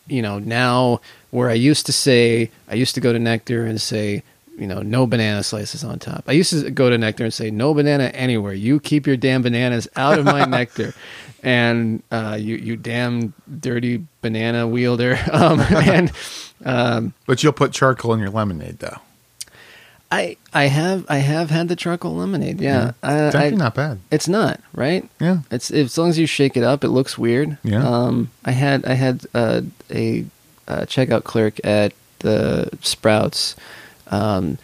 you know, now where I used to say, I used to go to Nekter and say, you know, no banana slices on top. I used to go to Nekter and say, no banana anywhere. You keep your damn bananas out of my nectar. And uh, you, you damn dirty banana wielder. Um, and um, But you'll put charcoal in your lemonade, though. I, I have, I have had the charcoal lemonade. Yeah, It's actually I- not bad. It's not right. Yeah. It's as long as you shake it up, it looks weird. Yeah. Um, I had I had uh, a uh, checkout clerk at the Sprouts um,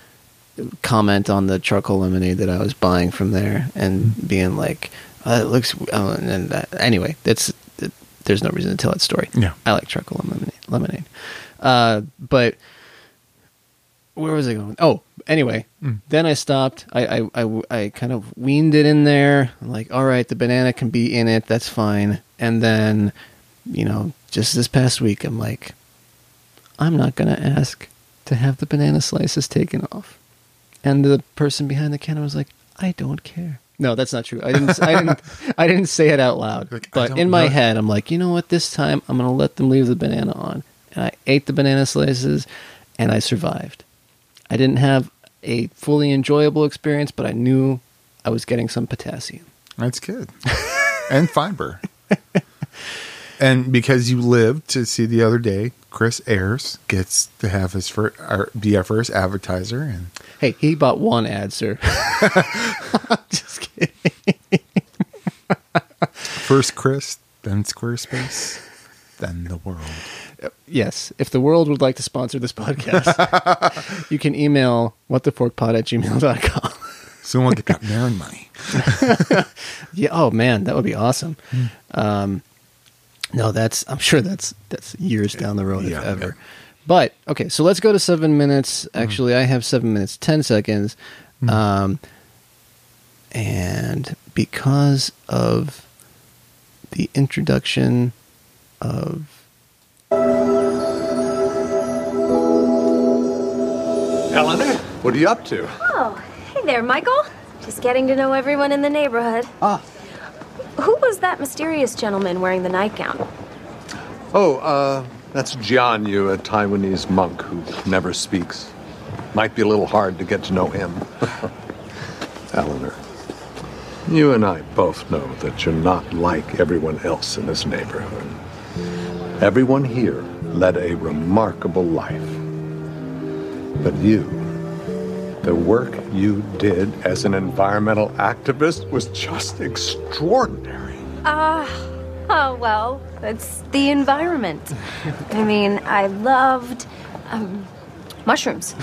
comment on the charcoal lemonade that I was buying from there, and being like, uh, "It looks." Uh, and uh, anyway, that's it, there's no reason to tell that story. Yeah. I like charcoal lemonade. Lemonade, uh, but where was I going? Oh, anyway, then I stopped. I, I, I, I kind of weaned it in there. I'm like, all right, the banana can be in it. That's fine. And then, you know, just this past week, I'm like, I'm not going to ask to have the banana slices taken off. And the person behind the counter was like, I don't care. No, that's not true. I didn't. I didn't. I didn't say it out loud. Like, but in my know. head, I'm like, you know what? This time, I'm going to let them leave the banana on. And I ate the banana slices, and I survived. I didn't have a fully enjoyable experience, but I knew I was getting some potassium. That's good. and fiber. and because you lived to see the other day, Chris Ayers gets to have his first, be our first advertiser. And Hey, he bought one ad, sir. Just kidding. first Chris, then Squarespace, then the world. Yes, if the world would like to sponsor this podcast, you can email whattheforkpod at gmail.com. So we'll get that Marin money. Yeah. Oh man, that would be awesome. Um, no, that's I'm sure that's that's years down the road, Yeah, if ever. yeah. But okay, so let's go to seven minutes. Actually, I have seven minutes ten seconds, um, and because of the introduction of Eleanor, what are you up to? Oh, hey there, Michael. Just getting to know everyone in the neighborhood. Ah. Who was that mysterious gentleman wearing the nightgown? Oh, uh, that's Jianyu, a Taiwanese monk who never speaks. Might be a little hard to get to know him. Eleanor, you and I both know that you're not like everyone else in this neighborhood. Everyone here led a remarkable life. But you, the work you did as an environmental activist was just extraordinary. Ah, oh, well, it's the environment. I mean, I loved um, mushrooms.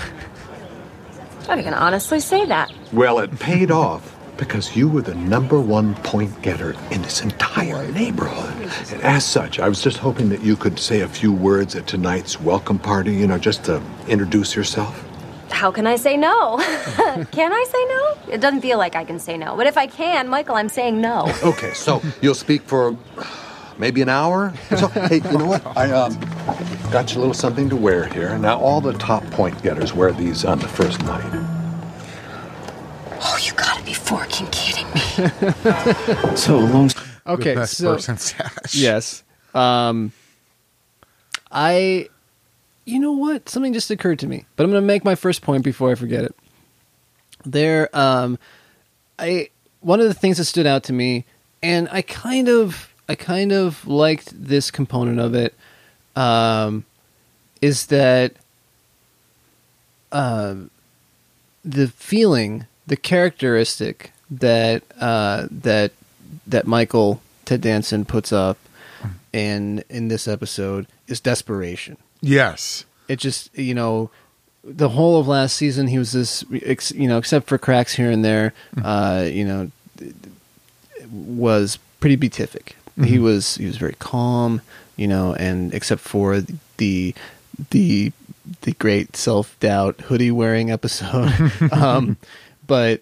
I can honestly say that. Well, it paid off because you were the number one point getter in this entire neighborhood. And as such, I was just hoping that you could say a few words at tonight's welcome party, you know, just to introduce yourself. How can I say no? can I say no? It doesn't feel like I can say no. But if I can, Michael, I'm saying no. Okay, so you'll speak for maybe an hour? So, hey, you know what? I um, got you a little something to wear here. Now, all the top point getters wear these on the first night. Oh, you gotta be forking kidding me. So long. okay, the best so person stash. yes, um, I, you know what? Something just occurred to me, but I'm going to make my first point before I forget it. There, um, I one of the things that stood out to me, and I kind of, I kind of liked this component of it, um, is that, um, the feeling, the characteristic that uh, that that Michael Ted Danson puts up in in this episode is desperation. Yes. It just you know the whole of last season he was this you know except for cracks here and there uh, you know was pretty beatific. He was he was very calm, you know, and except for the the the great self doubt hoodie wearing episode. um, but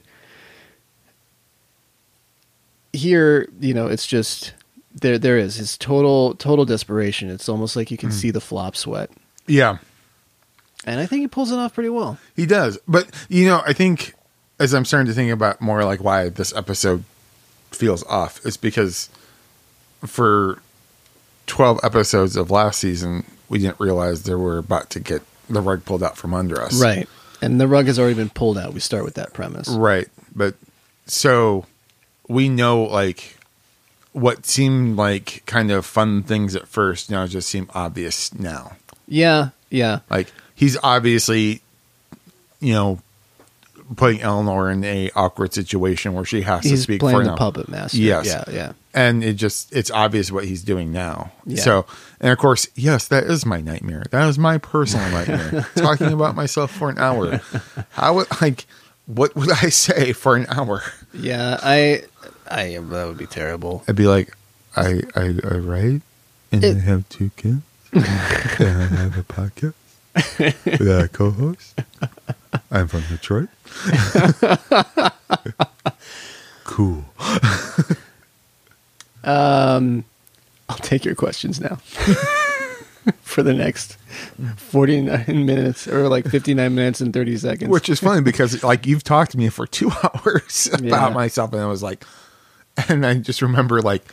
here, you know, it's just there. There is his total total desperation. It's almost like you can mm. see the flop sweat, Yeah, and I think he pulls it off pretty well. he does. But you know, I think as I'm starting to think about more like why this episode feels off, it's because for 12 episodes of last season, we didn't realize they were about to get the rug pulled out from under us. Right, and the rug has already been pulled out. We start with that premise. Right. But so we know like what seemed like kind of fun things at first now just seem obvious now. Yeah, yeah. Like he's obviously, you know, putting Eleanor in a awkward situation where she has to He's speak playing for the him. puppet master. Yes. Yeah, yeah. And it just it's obvious what he's doing now. Yeah. So and of course, yes, that is my nightmare. That is my personal nightmare. Talking about myself for an hour. How would like what would I say for an hour? Yeah, I, I am. that would be terrible. I'd be like, I I, I write and It- I have two kids and I have a podcast with a co-host. I'm from Detroit. cool. Um, I'll take your questions now for the next forty nine minutes or like fifty nine minutes and thirty seconds. Which is funny because like you've talked to me for two hours about Yeah. myself, and I was like, and I just remember like.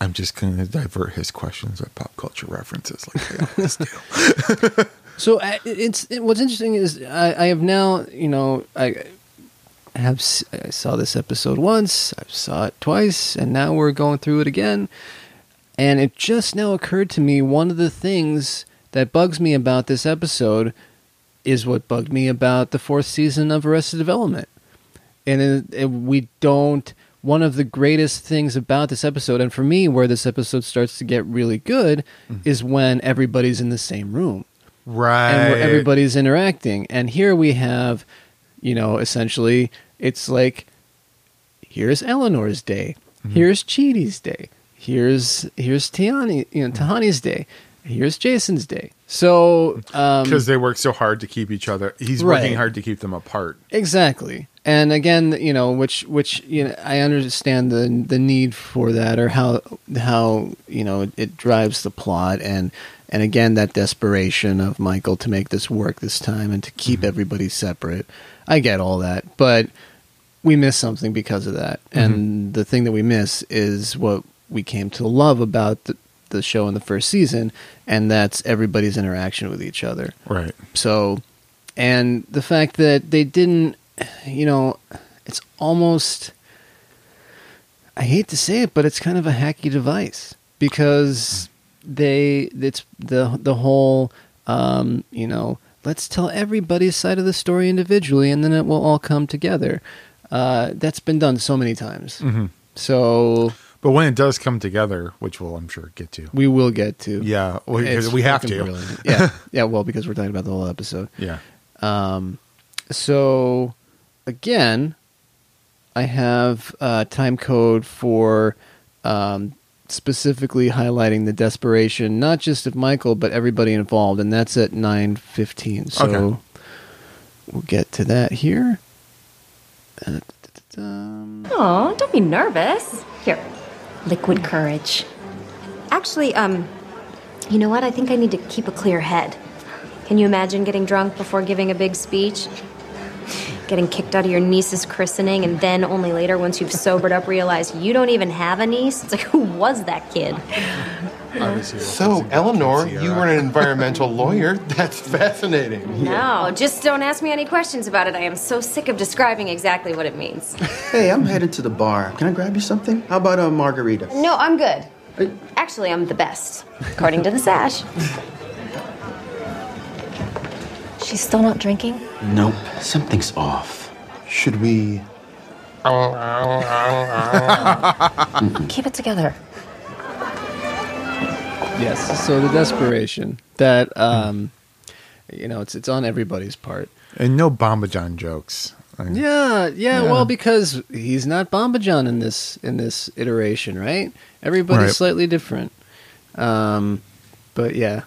I'm just going to divert his questions with pop culture references, like they always do. So it's it, what's interesting is I, I have now you know I have I saw this episode once I saw it twice and now we're going through it again and it just now occurred to me one of the things that bugs me about this episode is what bugged me about the fourth season of Arrested Development and it, it, we don't one of the greatest things about this episode and for me where this episode starts to get really good mm-hmm. is when everybody's in the same room. Right. and where everybody's interacting. And here we have, you know, essentially, it's like here's Eleanor's day, mm-hmm. here's Chidi's day, here's here's Tiani, you know, mm-hmm. Tahani's day, here's Jason's day. So um, because they work so hard to keep each other. He's Right. working hard to keep them apart. Exactly. And again, you know, which which you know, I understand the the need for that or how how, you know, it, it drives the plot and and again that desperation of Michael to make this work this time and to keep everybody separate. I get all that, but we miss something because of that. And the thing that we miss is what we came to love about the, the show in the first season, and that's everybody's interaction with each other. Right. So, and the fact that they didn't, you know, it's almost, I hate to say it, but it's kind of a hacky device because they, it's the, the whole, um, you know, let's tell everybody's side of the story individually and then it will all come together. Uh, that's been done so many times. So But when it does come together, which we'll I'm sure get to. we will get to. Yeah, well, because we have to. brilliant. Yeah. yeah. Well, because we're talking about the whole episode. Yeah. Um, so again, I have uh, time code for um, specifically highlighting the desperation, not just of Michael, but everybody involved, and that's at nine fifteen. So Okay. we'll get to that here. Uh, um, Oh, don't be nervous. Here, liquid courage. Actually, um, you know what? I think I need to keep a clear head. Can you imagine getting drunk before giving a big speech? Getting kicked out of your niece's christening, and then only later, once you've sobered up, realize you don't even have a niece? It's like, who was that kid? So, Eleanor, you were an environmental lawyer. That's fascinating. No, just don't ask me any questions about it. I am so sick of describing exactly what it means. Hey, I'm headed to the bar. Can I grab you something? How about a margarita? No, I'm good. Actually, I'm the best, according to the sash. She's still not drinking? Nope, something's off. Should we? Keep it together. Yes. So the desperation that um, you know it's it's on everybody's part. And no Bambadjan jokes. I mean, Yeah, yeah, Well, because he's not Bambadjan in this in this iteration, right? Everybody's Right. slightly different. Um, but yeah,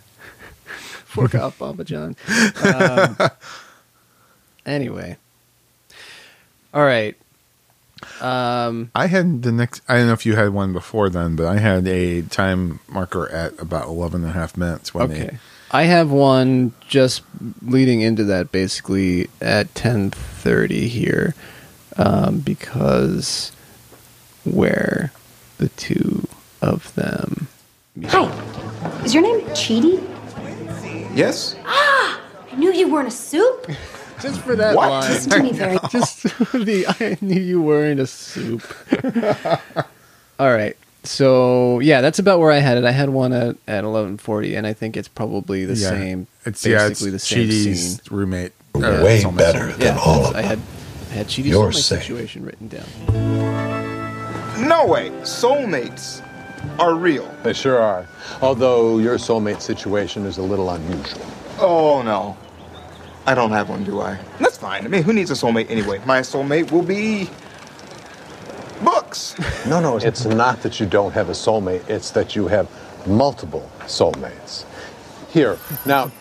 Fork off, John. Um, anyway, all right. Um, I had the next. I don't know if you had one before then, but I had a time marker at about 11 and a half minutes when okay. I have one just leading into that, basically at ten thirty here, um, because where the two of them. Hi, is your name Chidi? Yes? Ah, I knew you weren't a soup. Just for that What? line. Listen to me very. just the I knew you were in a soup. All right. So yeah, that's about where I had it. I had one at, at eleven forty, and I think it's probably the Yeah. same. It's yeah, it's basically the same Chidi's scene. roommate. Way soulmate. better than Yeah, all that's- of I had them. I had Chidi's You're soulmate safe. situation written down. No way. Soulmates are real. They sure are. Although your soulmate situation is a little unusual. Oh, no. I don't have one, do I? That's fine. I mean, who needs a soulmate anyway? My soulmate will be. books. No, no, it's not that you don't have a soulmate, it's that you have multiple soulmates. Here, now,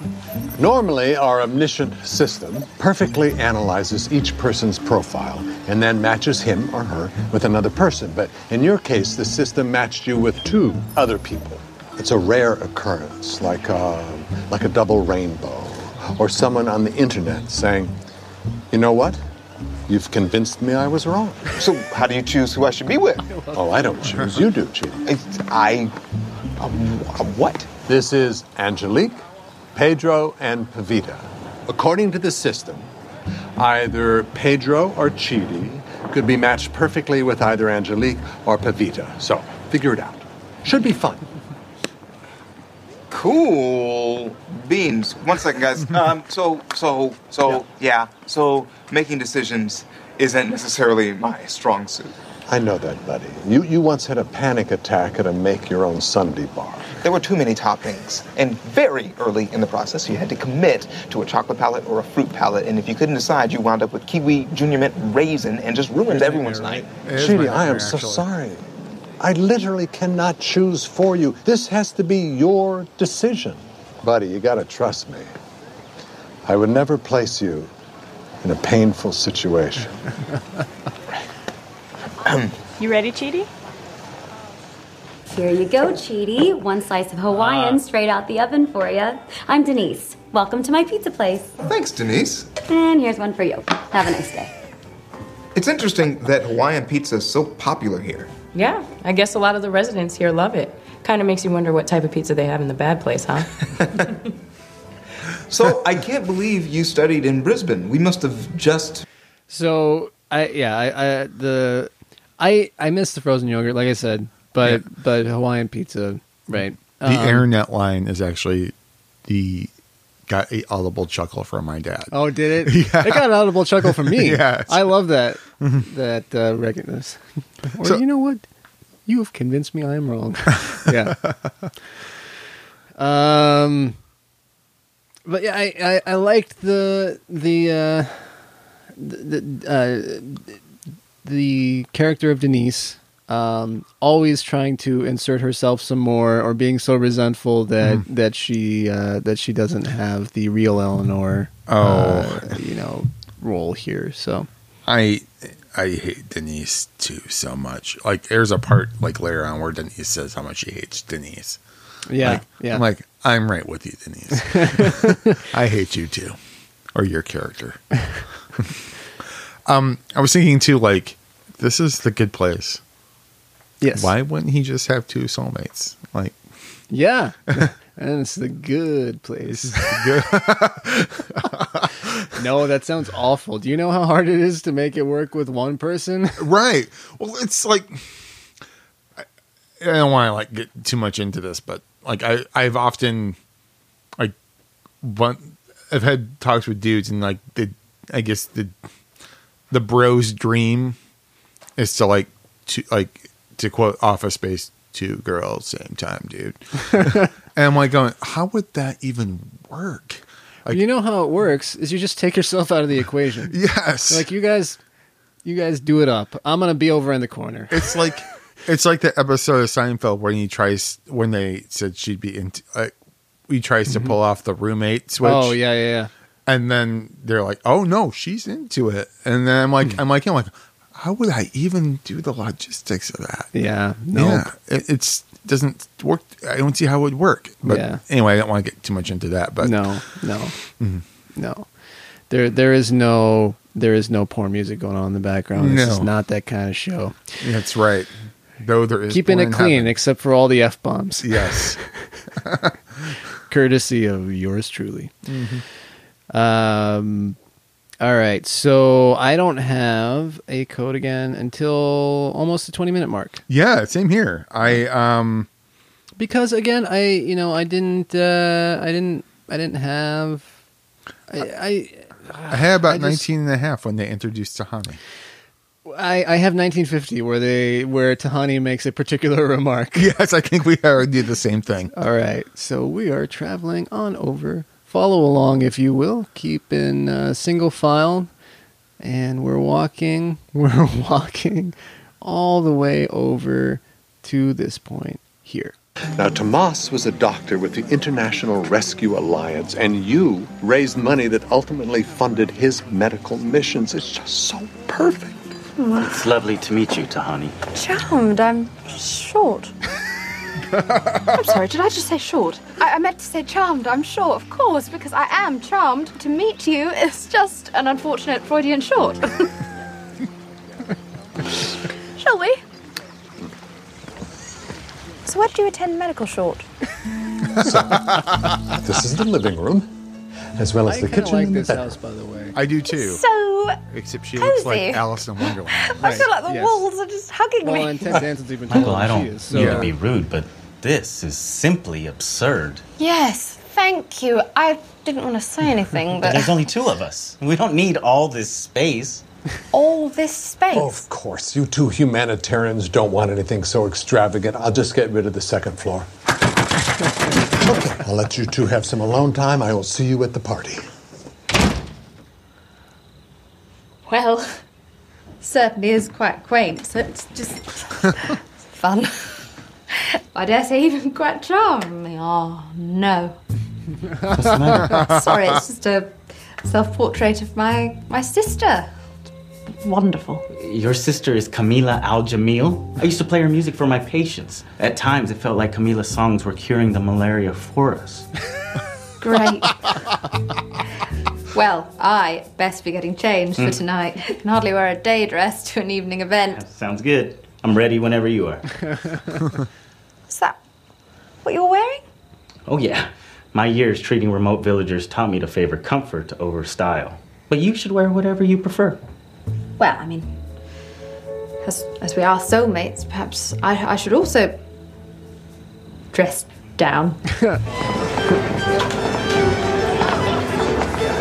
normally our omniscient system perfectly analyzes each person's profile and then matches him or her with another person. But in your case, the system matched you with two other people. It's a rare occurrence, like a, like a double rainbow, or someone on the internet saying, you know what? You've convinced me I was wrong. So, how do you choose who I should be with? Oh, I don't choose. You do. I. I um, uh, what? This is Angelique, Pedro, and Pavita. According to the system, either Pedro or Chidi could be matched perfectly with either Angelique or Pavita. So, figure it out. Should be fun. Cool beans. One second, guys. Um, so, so, so, yeah. So, making decisions isn't necessarily my strong suit. I know that, buddy. You, you once had a panic attack at a make your own sundae bar. There were too many toppings, and very early in the process, you had to commit to a chocolate palate or a fruit palate. And if you couldn't decide, you wound up with kiwi, junior mint, raisin, and just ruined everyone's night. It is my Chidi, I am nightmare, so actually. sorry. I literally cannot choose for you. This has to be your decision. Buddy, you gotta trust me. I would never place you in a painful situation. You ready, Chidi? Here you go, Chidi. One slice of Hawaiian ah. straight out the oven for you. I'm Denise. Welcome to my pizza place. Thanks, Denise. And here's one for you. Have a nice day. It's interesting that Hawaiian pizza is so popular here. Yeah, I guess a lot of the residents here love it. Kind of makes you wonder what type of pizza they have in the bad place, huh? So I can't believe you studied in Brisbane. We must have just. So I yeah I, I the I I missed the frozen yogurt like I said, but but Hawaiian pizza right. The Um, internet line is actually the got a audible chuckle from my dad. Oh, did it? Yeah. It got an audible chuckle from me. Yes. I love that. That uh, recognize. or So- you know what? You have convinced me I am wrong. yeah. Um. But yeah, I, I, I liked the the uh, the uh, the character of Denise. Um, always trying to insert herself some more, or being so resentful that that she uh, that she doesn't have the real Eleanor, Oh. uh, you know, role here. So I I hate Denise too so much. Like there's a part like later on where Denise says how much she hates Denise. yeah, Like, yeah. I'm like, I'm right with you, Denise. I hate you too. Or your character. um, I was thinking too, like, this is the good place. yes, Why wouldn't he just have two soulmates? Like, Yeah, and it's the good place. good. No, that sounds awful. Do you know how hard it is to make it work with one person? right. Well, it's like I, I don't want to like get too much into this, but like I I've often like one I've had talks with dudes and like the I guess the the bros dream is to like to like to quote Office Space two girls same time, dude. and I'm like going, how would that even work? Like, you know how it works is you just take yourself out of the equation. yes, Like you guys, you guys do it up. I'm gonna be over in the corner. It's like it's like the episode of Seinfeld when he tries when they said she'd be into like he tries to mm-hmm. pull off the roommate switch. Oh yeah, yeah, yeah. and then they're like, "Oh no, she's into it." And then I'm like, hmm. I'm like, I'm like, how would I even do the logistics of that? Yeah, no. Yeah, it, it's doesn't work. I don't see how it would work. But Yeah. anyway, I don't want to get too much into that. But no, no, Mm-hmm. no. There, there is no, there is no porn music going on in the background. This is not that kind of show. that's right. Though there is Keeping it clean, except for all the f bombs. Yes. courtesy of yours truly. Mm-hmm. Um, all right, so I don't have a code again until almost the twenty minute mark Yeah, same here. I um because again, I you know I didn't uh, I didn't I didn't have I I, I had about I just- 19 and a half when they introduced Tahani. I, I have 1950 where they where Tahani makes a particular remark. Yes, I think we already did the same thing. All right, so we are traveling on over. Follow along, if you will. Keep in uh, single file, and we're walking. We're walking all the way over to this point here. Now, Tomas was a doctor with the International Rescue Alliance, and you raised money that ultimately funded his medical missions. It's just so perfect. It's lovely to meet you, Tahani. Charmed. I'm short. I'm sorry, did I just say short? I, I meant to say charmed. I'm sure, of course, because I am charmed. To meet you is just an unfortunate Freudian short. Shall we? So, where did you attend medical short? This is the living room, as well as I the kitchen. I like this bedroom. house, by the way. I do too. So, Except she looks like cozy. Alice in Wonderland. I feel like the yes. walls are just hugging Well, me. and Ted Danson's even Michael, I don't she is. So mean to be rude, but this is simply absurd. Yes, thank you. I didn't want to say anything, but. There's only two of us. We don't need all this space. all this space. Of course, you two humanitarians don't want anything so extravagant. I'll just get rid of the second floor. okay, I'll let you two have some alone time. I will see you at the party. Well, certainly is quite quaint, so it's just fun. I dare say even quite charming. Oh, no. What's the matter? Sorry, it's just a self portrait of my, my sister. Wonderful. Your sister is Kamilah Al-Jamil. I used to play her music for my patients. At times, it felt like Kamilah's songs were curing the malaria for us. Great. well, I best be getting changed for Hmm. tonight. Can hardly wear a day dress to an evening event. Sounds good. I'm ready whenever you are. What's that what you're wearing? Oh, yeah. My years treating remote villagers taught me to favor comfort over style. But you should wear whatever you prefer. Well, I mean, as, as we are soulmates, perhaps I, I should also dress down.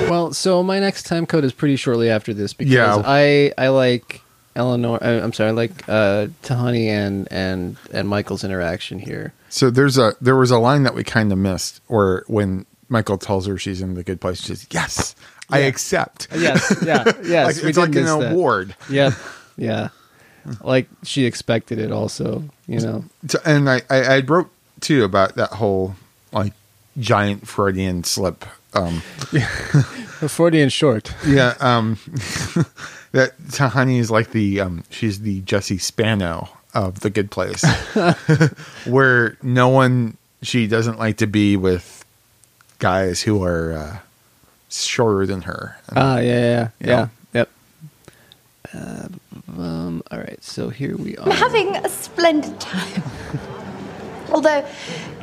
Well, so my next time code is pretty shortly after this because Yeah. I I like Eleanor. I, I'm sorry, like uh, Tahani and and and Michael's interaction here. So there's a there was a line that we kind of missed, where when Michael tells her she's in the good place, she says, yes, I accept. Yes, yeah, yes. Like, we it's like an that. award. Yep, yeah. Like she expected it. Also, you know. So- and I, I I wrote too about that whole like giant Freudian slip. Um, Freudian short. yeah, um, that Tahani is like the um, she's the Jesse Spano of the Good Place, where no one she doesn't like to be with guys who are uh, shorter than her. Ah, yeah, yeah, yeah. Yeah. yeah. Yep. Uh, um. All right. So here we I'm are. having a splendid time. Although,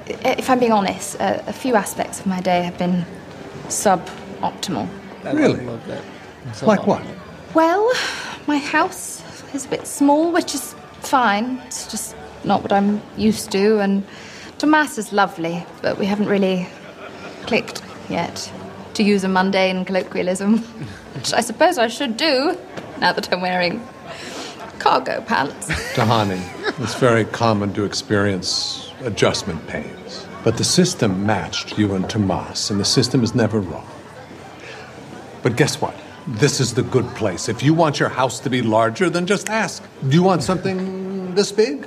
if I'm being honest, a, a few aspects of my day have been suboptimal. I Really? love that. Like what? Well, my house is a bit small, which is fine. It's just not what I'm used to, and Tomas is lovely, but we haven't really clicked yet. To use a mundane colloquialism, which I suppose I should do now that I'm wearing cargo pants. Tahani, it's very common to experience adjustment pains. But the system matched you and Tomas, and the system is never wrong. But guess what? This is the good place. If you want your house to be larger, then just ask. Do you want something this big?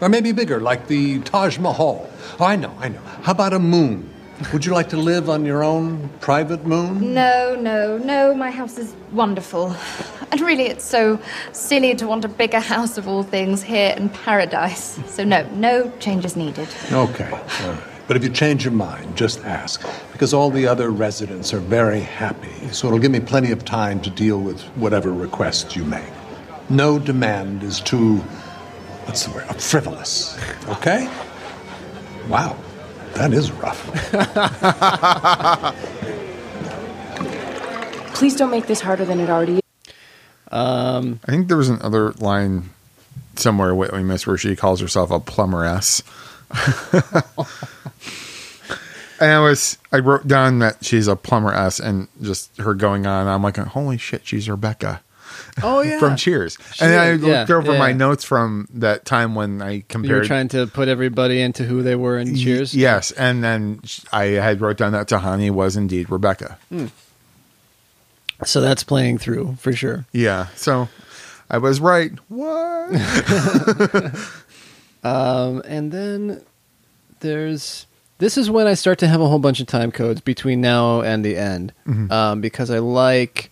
Or maybe bigger, like the Taj Mahal? Oh, I know, I know. How about a moon? Would you like to live on your own private moon? No, no, no, my house is wonderful. And really, it's so silly to want a bigger house of all things here in paradise. So, no, no changes needed. Okay. All right. But if you change your mind, just ask. Because all the other residents are very happy. So it'll give me plenty of time to deal with whatever requests you make. No demand is too, what's the word, frivolous. Okay? Wow. That is rough. Please don't make this harder than it already is. Um, I think there was another line somewhere we missed where she calls herself a plumberess. And I was I wrote down that she's a plumberess and just her going on. I'm like, holy shit, she's Rebecca. Oh yeah, from Cheers. She- and I looked yeah, over yeah. my notes from that time when I compared. You were trying to put everybody into who they were in Cheers. Yes, and then I had wrote down that Tahani was indeed Rebecca. Hmm. So that's playing through for sure. Yeah, so I was right. What? Um, and then there's this is when I start to have a whole bunch of time codes between now and the end, Mhm. um, because I like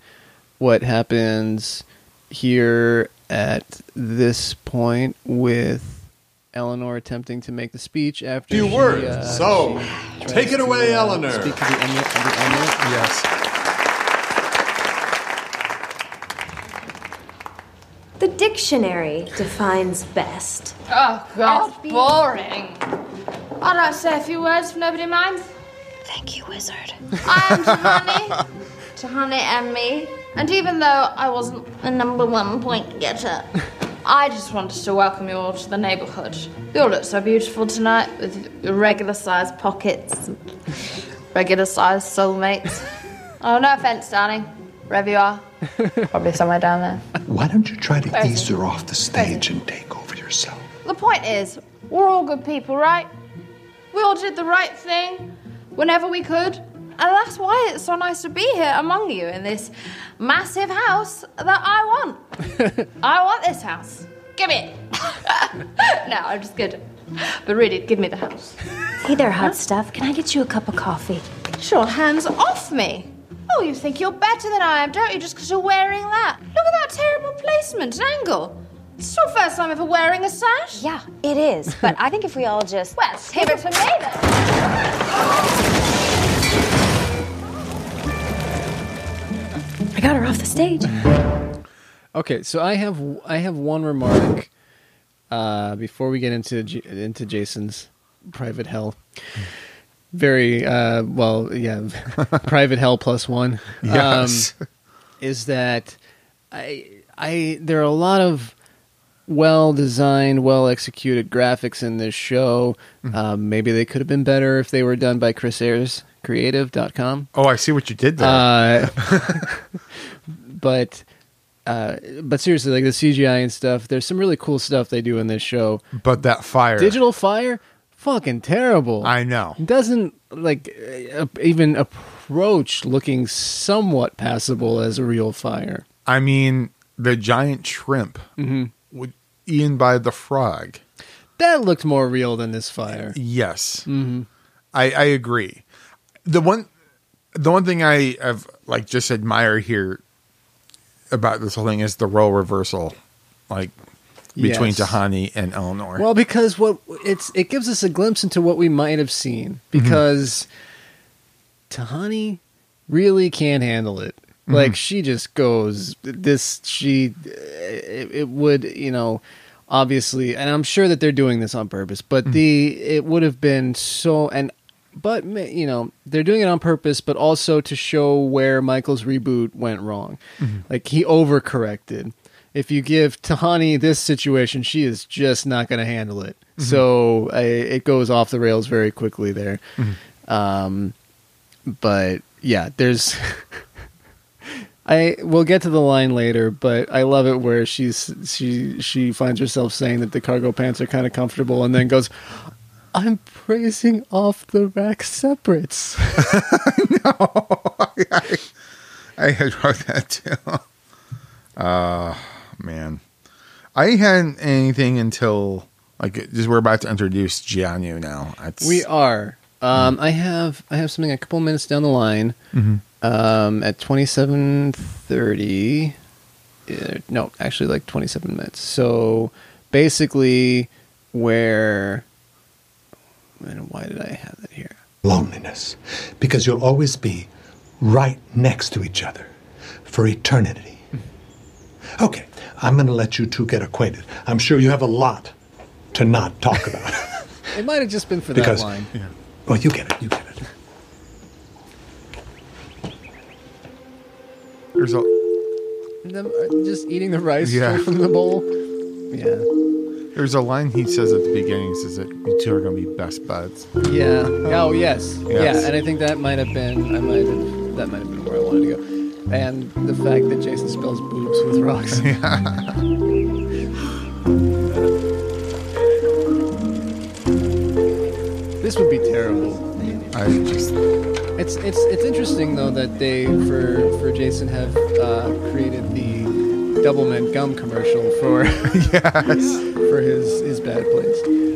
what happens here at this point with Eleanor attempting to make the speech after Few she, words. uh, So, take it to, away, uh, Eleanor. Speak to the eminent, the eminent. Yes. The dictionary defines best. Oh, God, boring. I'd like to say a few words if nobody minds. Thank you, wizard. I'm Tahani. Tahani and me. And even though I wasn't the number one point getter, I just wanted to welcome you all to the neighborhood. You all look so beautiful tonight with your regular sized pockets, and regular sized soulmates. Oh, no offense, darling. Wherever you are. Probably somewhere down there. Why don't you try to Where is ease her off the stage and take over yourself? The point is, we're all good people, right? We all did the right thing whenever we could. And that's why it's so nice to be here among you in this massive house that I want. I want this house. Give me it. no, I'm just kidding. But really, give me the house. Hey there, hot stuff. Can I get you a cup of coffee? Sure, hands off me. Oh, you think you're better than I am, don't you, just because you're wearing that? Look at that terrible placement and angle. It's your first time ever wearing a sash. Yeah, it is. But I think if we all just. Well, give it to me then. I got her off the stage. Okay, so I have I have one remark uh, before we get into J- into Jason's private hell. Very uh, well, yeah, private hell plus one. Yes. Um, is that I I there are a lot of well designed, well executed graphics in this show. Um, maybe they could have been better if they were done by Chris Ayers Creative.com. Oh, I see what you did there. Uh, but uh, but seriously, like the CGI and stuff, there's some really cool stuff they do in this show. but that fire. Digital Fire, fucking terrible. I know. Doesn't like uh, even approach looking somewhat passable as a real fire. I mean, the giant shrimp Mm-hmm. with eaten by the frog. That looked more real than this fire. Yes, Mm-hmm. I, I agree. The one, the one thing I have like just admire here about this whole thing is the role reversal, like between Yes. Tahani and Eleanor. Well, because what it's it gives us a glimpse into what we might have seen Mm-hmm. because Tahani really can't handle it. Mm-hmm. Like she just goes this she it, it would, you know, obviously and I'm sure that they're doing this on purpose, but Mm-hmm. the it would have been so and but you know, they're doing it on purpose but also to show where Michael's reboot went wrong. Mm-hmm. Like he overcorrected. If you give Tahani this situation, she is just not going to handle it. Mm-hmm. So I, it goes off the rails very quickly there. Mm-hmm. Um, but yeah, there's. I we'll get to the line later, but I love it where she's she she finds herself saying that the cargo pants are kind of comfortable, and then goes, "I'm praising off the rack separates." No, I had wrote that too. Uh man. I hadn't anything until like just we're about to introduce Jianyu now. It's, we are. Um, I have I have something a couple minutes down the line. Mhm. Um, at twenty seven thirty. Uh, no, actually, like twenty seven minutes. So basically, where. And why did I have that here? Loneliness. Because you'll always be right next to each other for eternity. Okay, I'm going to let you two get acquainted. I'm sure you have a lot to not talk about. It might have just been for Because- that line. well, you get it. You get it. There's a Them uh, just eating the rice Yeah. straight from the bowl. Yeah. there's a line he says at the beginning says that you two are going to be best buds. Yeah. Oh yes. Yes. Yeah, and I think that might have been I might have that might have been where I wanted to go. And the fact that Jason spells boobs with rocks. this would be terrible. I just It's it's it's interesting though that they for for Jason have uh, created the Doublemint gum commercial for yes for his his bad place.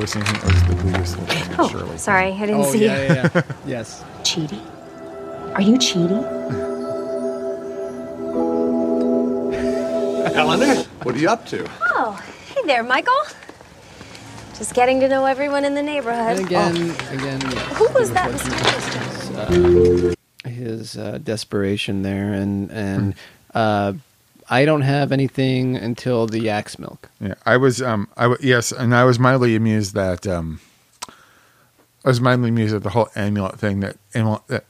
Was thinking it was the Buddhist one. Oh, Shirley. sorry, I didn't Oh, see yeah, you. yeah, yeah. yes. Chidi? Are you cheating? Eleanor, what are you up to? Oh, hey there, Michael. Just getting to know everyone in the neighborhood. And again, again, yeah. Who was that? uh, his uh, desperation there, and and uh, I don't have anything until the yak's milk. Yeah, I was. Um, I w- yes, and I was mildly amused that. Um, I was mildly amused at the whole amulet thing. That amulet, that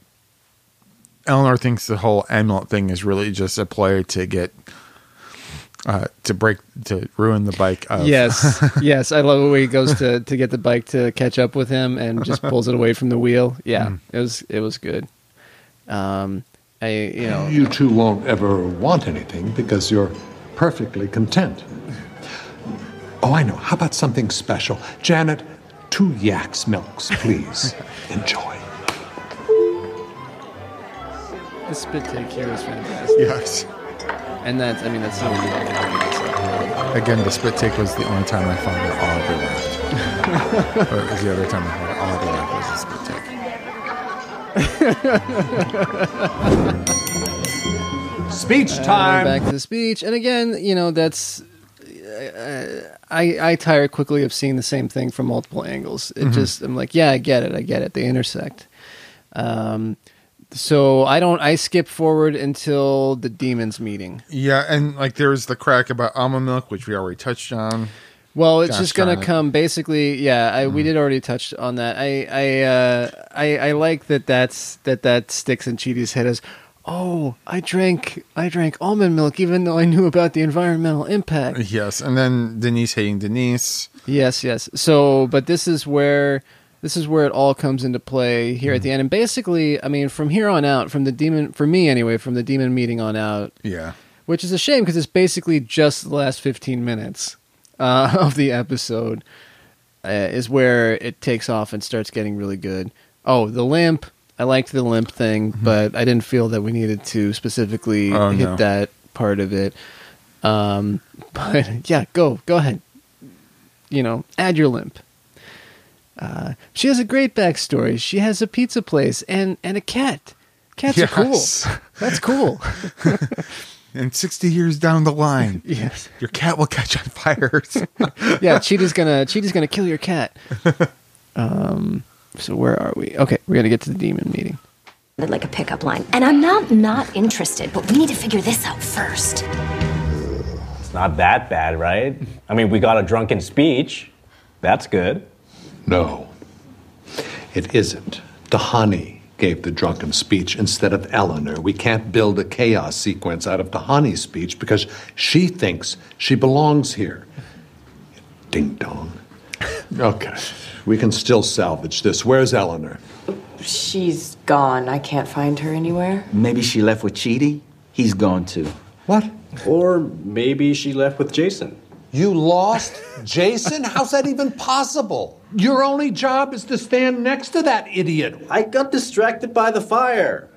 Eleanor thinks the whole amulet thing is really just a play to get. Uh, to break to ruin the bike. Of, Yes, yes, I love when he goes to to get the bike to catch up with him and just pulls it away from the wheel. Yeah, Mm. it was it was good. Um, I you know You two won't ever want anything because you're perfectly content. Oh, I know. How about something special? Janet, two yak's milks, please. Enjoy. the spit take here is fantastic. Yes. and that's I mean that's not Again, the spit take was the only time I found it audibly laughed. or it was the other time I found it audibly laughed was the spit take. Speech Uh, time. back to the speech, and again, you know, that's uh, I I tire quickly of seeing the same thing from multiple angles. It Mhm. just I'm like, yeah, I get it, I get it. They intersect. Um, so I don't. I skip forward until the demons meeting. Yeah, and like there's the crack about almond milk, which we already touched on. Well, it's Josh just gonna come basically. Yeah, I, Mm-hmm. we did already touch on that. I I, uh, I I like that. That's that that sticks in Chidi's head as. Oh, I drank I drank almond milk even though I knew about the environmental impact. Yes, and then Denise hating Denise. Yes, yes. So, but this is where this is where it all comes into play here at the end. And basically, I mean, from here on out, from the demon, for me anyway, from the demon meeting on out, Yeah. which is a shame because it's basically just the last fifteen minutes uh, of the episode uh, is where it takes off and starts getting really good. Oh, the limp. I liked the limp thing, but I didn't feel that we needed to specifically Mm-hmm. Oh, hit no. that part of it. Um, but yeah, go go ahead. You know, add your limp. Uh, she has a great backstory. She has a pizza place and and a cat. Cats Yes. are cool. That's cool. And 60 years down the line, yes, your cat will catch on fire yeah, Chidi's gonna Chidi's gonna kill your cat. Um, so where are we? Okay, we're gonna get to the demon meeting. Like a pickup line. And I'm not not interested, but we need to figure this out first. It's not that bad, right? I mean, we got a drunken speech. That's good. No, it isn't. Tahani gave the drunken speech instead of Eleanor. We can't build a chaos sequence out of Tahani's speech because she thinks she belongs here. Ding dong. Okay, we can still salvage this. Where's Eleanor? She's gone. I can't find her anywhere. Maybe she left with Chidi. He's gone too. What? Or maybe she left with Jason. You lost Jason? How's that even possible? Your only job is to stand next to that idiot. I got distracted by the fire.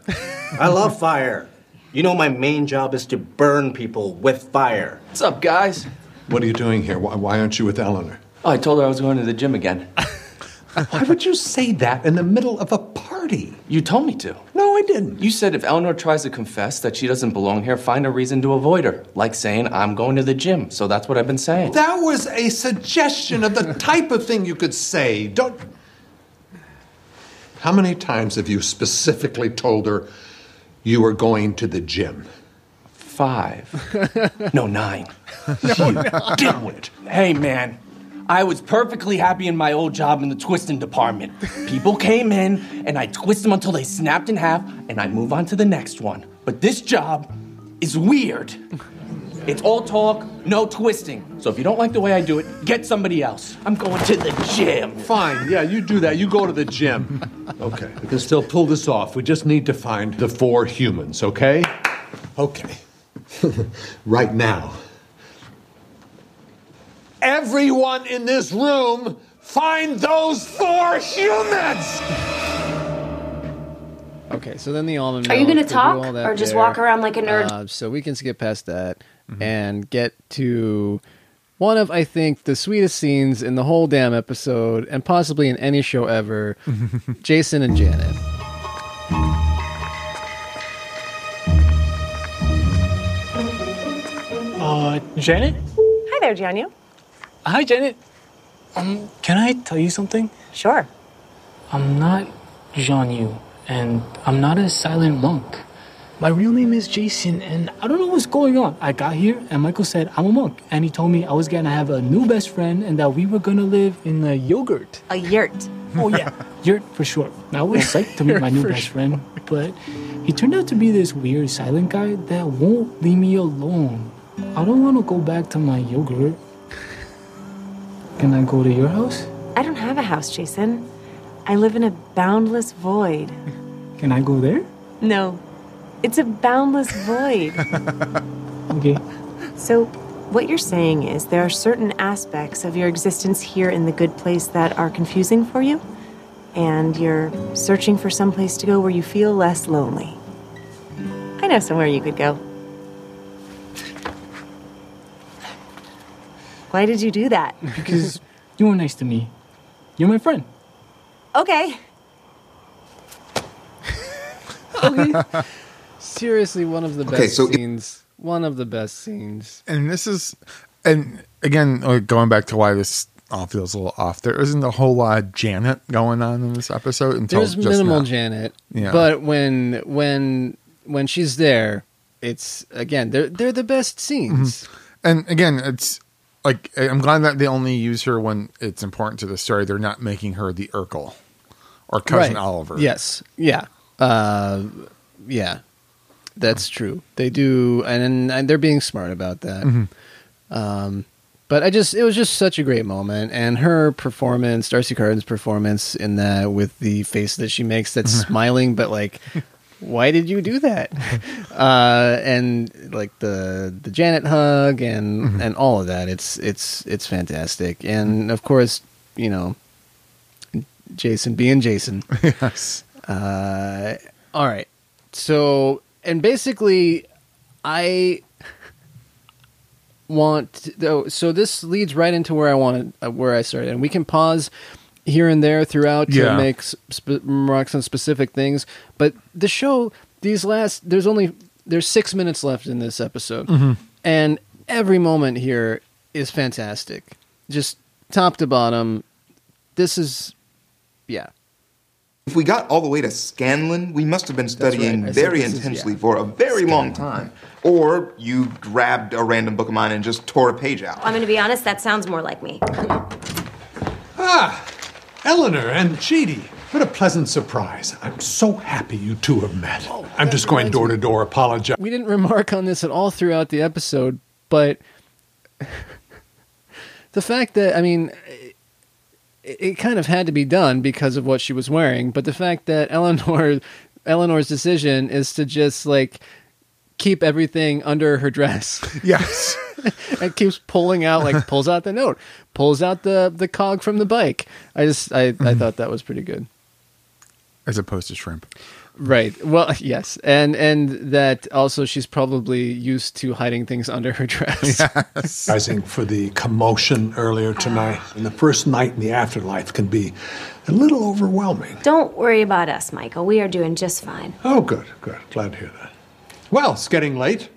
I love fire. You know, my main job is to burn people with fire. What's up, guys? What are you doing here? Why, why aren't you with Eleanor? Oh, I told her I was going to the gym again. Why would you say that in the middle of a party? You told me to. No, I didn't. You said if Eleanor tries to confess that she doesn't belong here, find a reason to avoid her. Like saying, I'm going to the gym. So that's what I've been saying. That was a suggestion of the type of thing you could say. Don't. How many times have you specifically told her you were going to the gym? Five. no, nine. no, no. Dimwit. Hey, man. I was perfectly happy in my old job in the twisting department. People came in, and I twist them until they snapped in half, and I move on to the next one. But this job is weird. It's all talk, no twisting. So if you don't like the way I do it, get somebody else. I'm going to the gym. Fine, yeah, you do that. You go to the gym. Okay, we can still pull this off. We just need to find the four humans, okay? Okay. right now. Everyone in this room, find those four humans! Okay, so then the almond. Are you gonna talk or just there. walk around like a nerd? Uh, so we can skip past that and get to one of I think the sweetest scenes in the whole damn episode, and possibly in any show ever. Jason and Janet. Uh, Janet? Hi there, Jianyu. Hi, Janet. Um, can I tell you something? Sure. I'm not Jianyu, and I'm not a silent monk. My real name is Jason, and I don't know what's going on. I got here, and Michael said I'm a monk, and he told me I was gonna have a new best friend, and that we were gonna live in a yogurt. A yurt. Oh yeah, yurt for short. I was psyched to meet my new best friend, but he turned out to be this weird silent guy that won't leave me alone. I don't want to go back to my yogurt. Can I go to your house? I don't have a house, Jason. I live in a boundless void. Can I go there? No, it's a boundless void. Okay. So, what you're saying is there are certain aspects of your existence here in the good place that are confusing for you, and you're searching for some place to go where you feel less lonely. I know somewhere you could go. Why did you do that? Because you were nice to me. You're my friend. Okay. Seriously, one of the best Okay, so it- scenes. one of the best scenes. And this is, and again, like, going back to why this all feels a little off. There isn't a whole lot of Janet going on in this episode until There's just minimal now. Janet, Yeah. but when when when she's there, it's again they're they're the best scenes. Mm-hmm. And again, it's like I'm glad that they only use her when it's important to the story. They're not making her the Urkel or cousin Right. Oliver. Yes, yeah, uh, yeah, that's true. They do, and, and they're being smart about that. Mhm. Um, but I just, it was just such a great moment, and her performance, D'Arcy Carden's performance in that, with the face that she makes, that's smiling, but like. Why did you do that? Uh, and like the the Janet hug and and all of that. It's it's it's fantastic. And of course, you know, Jason being Jason. yes. Uh, all right. So, and basically, I want. To, so this leads right into where I wanted, uh, where I started, and we can pause here and there throughout to Yeah. make sp- remarks on specific things. But the show, these last, there's only there's six minutes left in this episode, Mhm. and every moment here is fantastic, just top to bottom. This is, yeah. If we got all the way to Scanlon, we must have been studying right. Very this is- intensely yeah. for a very long time. Or you grabbed a random book of mine and just tore a page out. I'm going to be honest, that sounds more like me. Ah, Eleanor and Chidi. What a pleasant surprise. I'm so happy you two have met. I'm just going door to door apologize. We didn't remark on this at all throughout the episode, but the fact that I mean, it, it kind of had to be done because of what she was wearing. But the fact that Eleanor, Eleanor's decision is to just like keep everything under her dress. Yes. and keeps pulling out like pulls out the note, pulls out the the cog from the bike. I just I I mm-hmm. thought that was pretty good. as opposed to shrimp. Right. Well, yes, and and that also she's probably used to hiding things under her dress. Rising for the commotion earlier tonight, and the first night in the afterlife can be a little overwhelming. Don't worry about us, Michael. We are doing just fine. Oh, good, good. Glad to hear that. Well, it's getting late.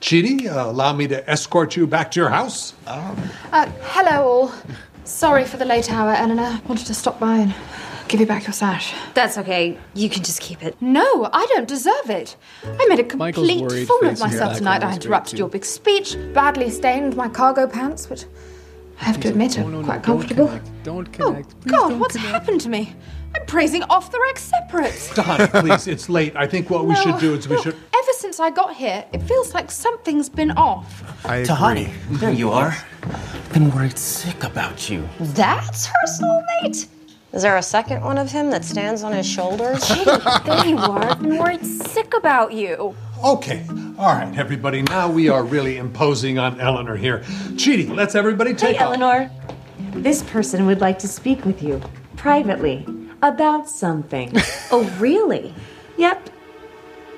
Chidi, uh, allow me to escort you back to your house. Uh, hello, all. Sorry for the late hour, Eleanor. Wanted to stop by and give you back your sash. That's okay. You can just keep it. No, I don't deserve it. I made a complete fool of face in the myself tonight. I background is great, interrupted your big speech, badly stained my cargo pants, which I have to admit are quite comfortable. Don't Oh, God, what's happened to me? I'm praising off the rack separates. Don, please, it's late. I think what we should do is we look, should. Ever since I got here, it feels like something's been off. I Tahani, there you are. Been worried sick about you. That's her soulmate? Is there a second one of him that stands on his shoulders? there you are. I've been worried sick about you. Okay, all right, everybody. Now we are really imposing on Eleanor here. Chidi, let's everybody take Hey, off. Eleanor. This person would like to speak with you privately about something. Oh, really? Yep.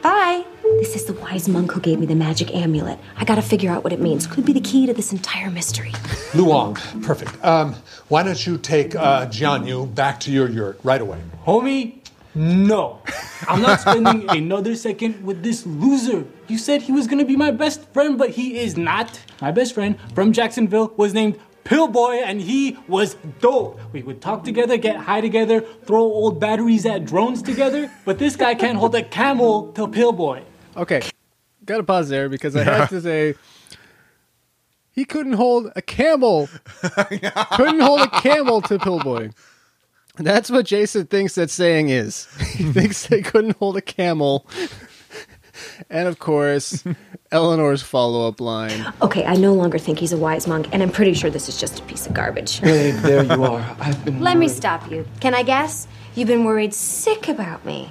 Bye. This is the wise monk who gave me the magic amulet. I gotta figure out what it means. Could be the key to this entire mystery. Luong, perfect. Um, why don't you take uh, Jianyu back to your yurt right away? Homie, no. I'm not spending another second with this loser. You said he was gonna be my best friend, but he is not. My best friend from Jacksonville was named Pillboi, and he was dope. We would talk together, get high together, throw old batteries at drones together, but this guy can't hold a camel to Pillboi. Okay, gotta pause there because I have to say he couldn't hold a camel. couldn't hold a camel to Pillboi. That's what Jason thinks that saying is. He thinks they couldn't hold a camel. And of course, Eleanor's follow up line. Okay, I no longer think he's a wise monk, and I'm pretty sure this is just a piece of garbage. Babe, there you are. I've been. Let me stop you. Can I guess? You've been worried sick about me.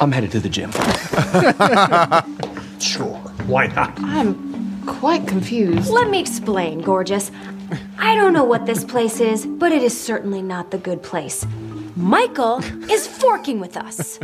I'm headed to the gym. Sure, why not? I'm quite confused. Let me explain, gorgeous. I don't know what this place is, but it is certainly not the good place. Michael is forking with us.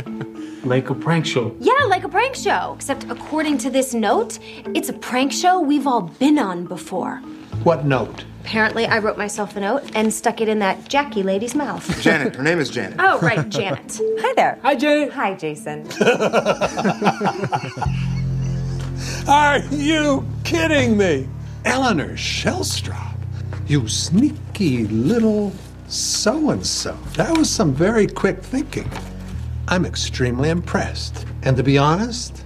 Like a prank show. Yeah, like a prank show. Except according to this note, it's a prank show we've all been on before. What note? Apparently, I wrote myself a note and stuck it in that Jackie lady's mouth. Janet. Her name is Janet. Oh, right, Janet. Hi there. Hi, Janet. Hi, Jason. Are you kidding me? Eleanor Shellstrop, you sneaky little so and so. That was some very quick thinking. I'm extremely impressed. And to be honest,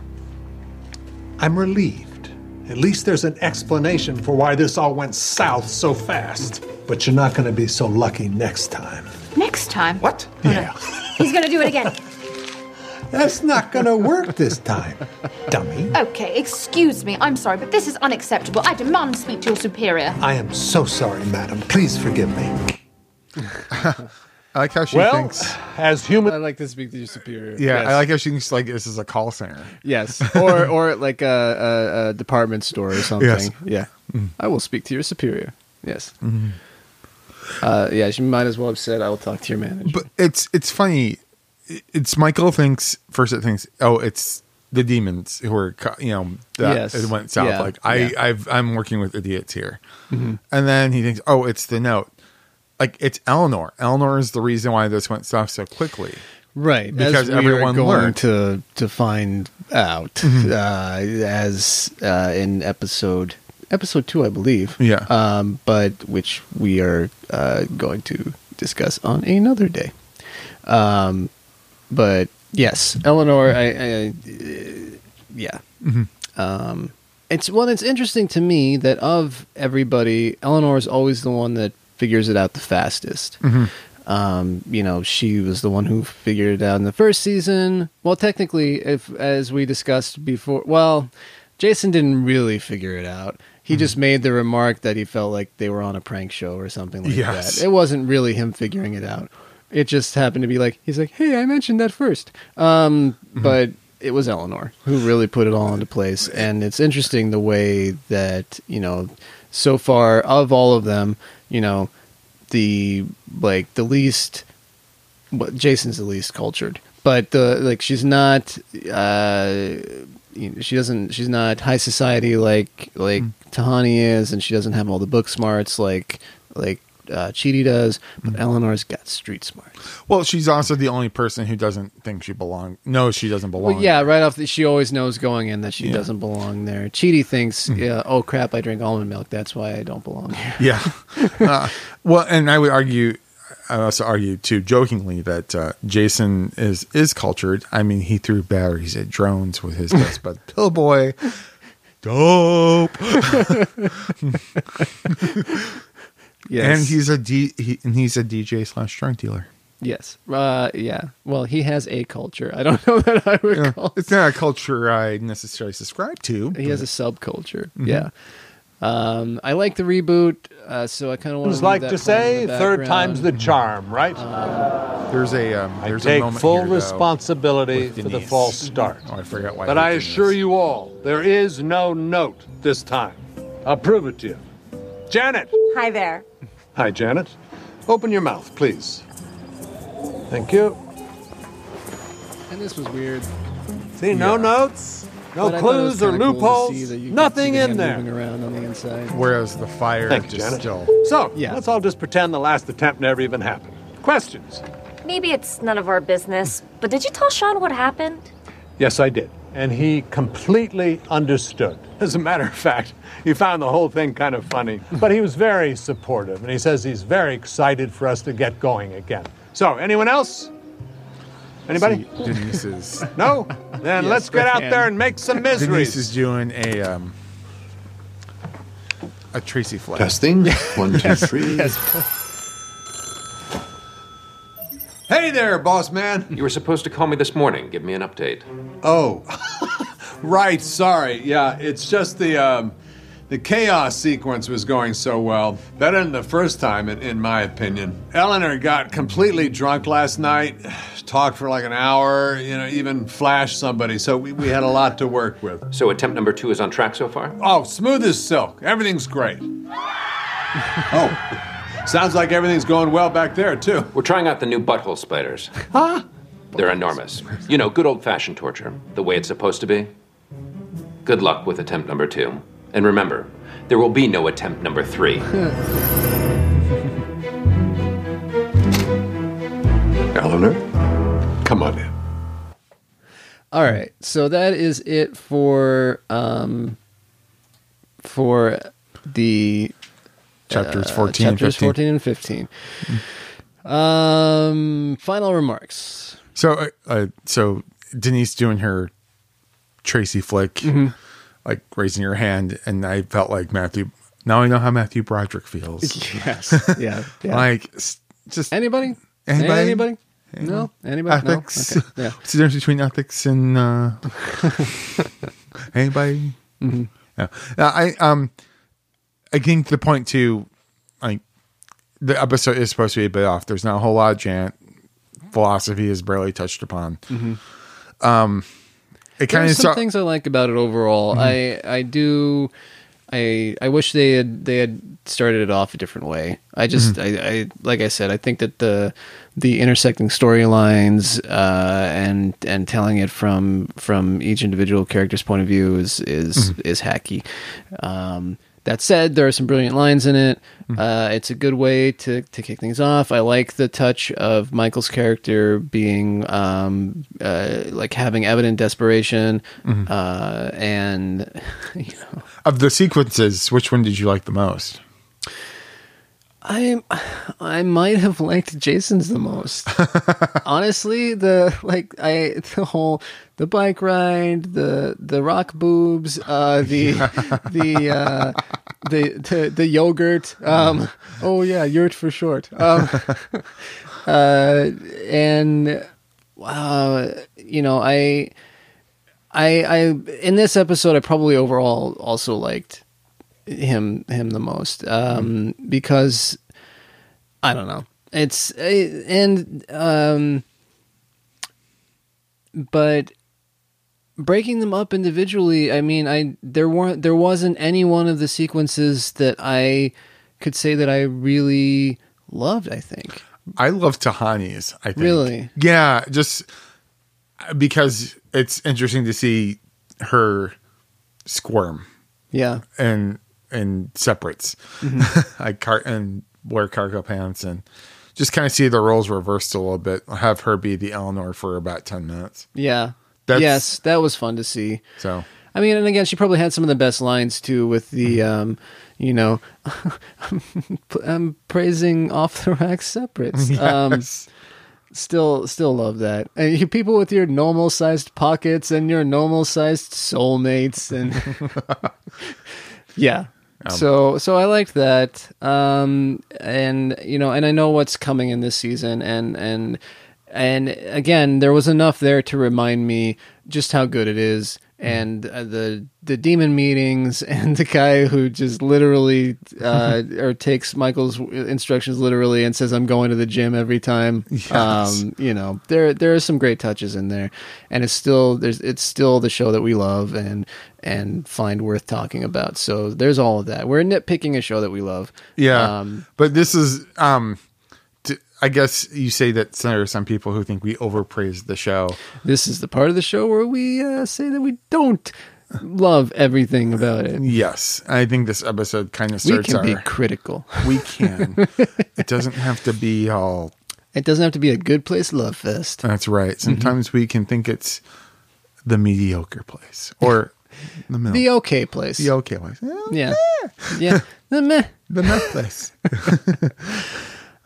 I'm relieved. At least there's an explanation for why this all went south so fast. But you're not going to be so lucky next time. Next time. What? Oh, yeah. He's gonna do it again. That's not going to work this time, dummy. Okay, excuse me. I'm sorry, but this is unacceptable. I demand to speak to your superior. I am so sorry, madam. Please forgive me. I like how she well, thinks. as human, I like to speak to your superior. Yeah, Yes. I like how she thinks like this is a call center. Yes, or or like a, a, a department store or something. Yes. Yeah, I will speak to your superior. Yes. Mhm. Uh, yeah, she might as well have said, "I will talk to your manager." But it's it's funny. It's Michael thinks first. It thinks, oh, it's the demons who are you know that Yes. it went south. Yeah. Like I Yeah. I've I'm working with idiots here, Mhm. and then he thinks, oh, it's the note. Like it's Eleanor. Eleanor is the reason why this went south so quickly. right because we everyone going learned. to to find out Mhm. uh, as uh, in episode episode two, I believe. Yeah. Um, but which we are uh, going to discuss on another day. Um, but yes, Eleanor, I, I uh, yeah. Mhm. Um, it's well, it's interesting to me that of everybody, Eleanor is always the one that figures it out the fastest. Mhm. Um, you know, she was the one who figured it out in the first season. Well, technically, if as we discussed before, well, Jason didn't really figure it out. He just made the remark that he felt like they were on a prank show or something like Yes. that. It wasn't really him figuring it out. It just happened to be like he's like, "Hey, I mentioned that first. Um, but it was Eleanor who really put it all into place, and it's interesting the way that you know, so far of all of them, you know, the like the least what Jason's the least cultured, but the like she's not. Uh, you know, she doesn't. She's not high society like like Tahani is, and she doesn't have all the book smarts like like uh, Chidi does. But Eleanor's got street smart. Well, she's also the only person who doesn't think she belongs. knows she doesn't belong. Well, yeah, right off. The, she always knows going in that she Yeah. Doesn't belong there. Chidi thinks, yeah, oh crap, I drink almond milk. That's why I don't belong here. Yeah. uh, well, and I would argue, I also argue too, jokingly, that uh, Jason is is cultured. I mean, he threw batteries at drones with his best bud Pillboi. Dope. Yes. And he's a D, he, and he's a DJ slash drug dealer. Yes. Uh, yeah. Well, he has a culture. I don't know that I would call. It's not a culture I necessarily subscribe to. He has a subculture. Mhm. Yeah. Um, I like the reboot, uh, so I kind of want It's like to say, third time's the charm, right? There's a um, I there's a moment full here, though, responsibility with for the false start. Oh, I forgot why. But I assure this. you all, there is no note this time. I'll prove it to you. Janet! Hi there. Hi, Janet. Open your mouth, please. Thank you. And this was weird. See, no notes, no But I thought it was clues or kinda cool loopholes, see that you could nothing in there. Moving around on the inside. Whereas the fire Thank you, just Janet. still. So, let's all just pretend the last attempt never even happened. Questions? Maybe it's none of our business, but did you tell Shawn what happened? Yes, I did. And he completely understood. As a matter of fact, he found the whole thing kind of funny. But he was very supportive, and he says he's very excited for us to get going again. So, anyone else? Anybody? See, Denise is. No? Then Yes, let's get out backhand. there and make some Denise is doing a um a Tracy Flick. Testing. One, two, Yes, three. yes. Hey there, boss man. You were supposed to call me this morning, give me an update. Oh, right. Sorry. Yeah, it's just the um, the chaos sequence was going so well. Better than the first time, in, in my opinion. Eleanor got completely drunk last night, talked for like an hour. You know, even flashed somebody. So we, we had a lot to work with. So attempt number two is on track so far? Oh, smooth as silk. Everything's great. oh, sounds like everything's going well back there too. We're trying out the new butthole spiders. Huh? They're enormous. You know, good old fashioned torture, the way it's supposed to be. Good luck with attempt number two. And remember, there will be no attempt number three. Eleanor, come on in. All right, so that is it for um for the Chapters uh, 14 and chapters 15. 14 and 15. Um final remarks. So, uh, uh, so Denise doing her Tracy Flick, Mhm. like raising her hand, and I felt like Matthew. Now I know how Matthew Broderick feels. Yes. Yeah. yeah. like just anybody? Anybody? Anybody? No? Anybody? No? Ethics. Okay. Yeah. What's the difference between ethics and uh, anybody? Mhm. Yeah. I um, I think the point too, like the episode is supposed to be a bit off. There's not a whole lot of Janet. Philosophy is barely touched upon. Mhm. Um, it kind of some things I like about it overall. Mhm. I I do. I I wish they had they had started it off a different way. I just Mhm. I, I like I said I think that the the intersecting storylines uh, and and telling it from from each individual character's point of view is is Mhm. is hacky. Um, that said, there are some brilliant lines in it. Uh, it's a good way to, to kick things off. I like the touch of Michael's character being um, uh, like having evident desperation, Mhm. uh, and you know, of the sequences, which one did you like the most? I I might have liked Jason's the most. Honestly, the like I the whole the bike ride, the the rock boobs, uh the the uh the the, the yogurt. Um oh yeah, yurt for short. Um uh and wow, you know, I I I in this episode I probably overall also liked him him the most um because i don't know it's eh, and um but breaking them up individually i mean i there weren't there wasn't any one of the sequences that i could say that i really loved i think I love Tahani's. I think. Really? Yeah, just because it's interesting to see her squirm. Yeah. and and separates, Mhm. like car and wear cargo pants and just kind of see the roles reversed a little bit. Have her be the Eleanor for about ten minutes. Yeah. That's- yes, that was fun to see. So I mean, and again, she probably had some of the best lines too, with the, um, you know, I'm praising off the rack separates. Um, Yes. still, still love that. And you people with your normal sized pockets and your normal sized soulmates, and yeah. Um, so, so I liked that. Um, and you know, and I know what's coming in this season, and and and again, there was enough there to remind me just how good it is, and uh, the the demon meetings, and the guy who just literally uh, or takes Michael's instructions literally and says, "I'm going to the gym every time." Yes. Um, you know, there there are some great touches in there, and it's still there's it's still the show that we love and and find worth talking about. So there's all of that. We're nitpicking a show that we love. Yeah, Um, but this is, um, I guess you say that there are some people who think we overpraise the show. This is the part of the show where we uh, say that we don't love everything about it. Yes, I think this episode kind of starts. We can be critical. We can. it doesn't have to be all. It doesn't have to be a good place love fest. That's right. Mm-hmm. Sometimes we can think it's the mediocre place or the middle. The okay place. The okay place. Yeah. yeah. The meh. The meh place.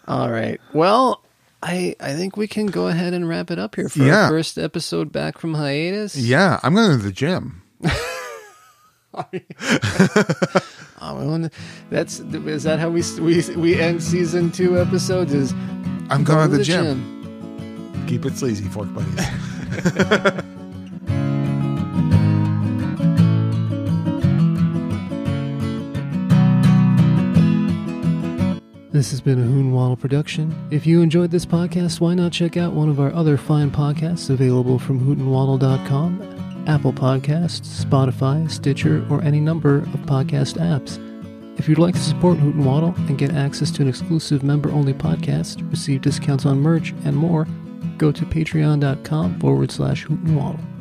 All right. Well, I I think we can go ahead and wrap it up here for Yeah. our first episode back from hiatus. Yeah, I'm going to the gym. Oh, that's is that how we we we end season two episodes? Is I'm going to the, gym. gym. Keep it sleazy, fork buddies. This has been a Hoon Waddle production. If you enjoyed this podcast, why not check out one of our other fine podcasts available from hootenwaddle.com, Apple Podcasts, Spotify, Stitcher, or any number of podcast apps. If you'd like to support Hoot and Waddle and get access to an exclusive member-only podcast, receive discounts on merch, and more, go to patreon.com forward slash Hoot and Waddle.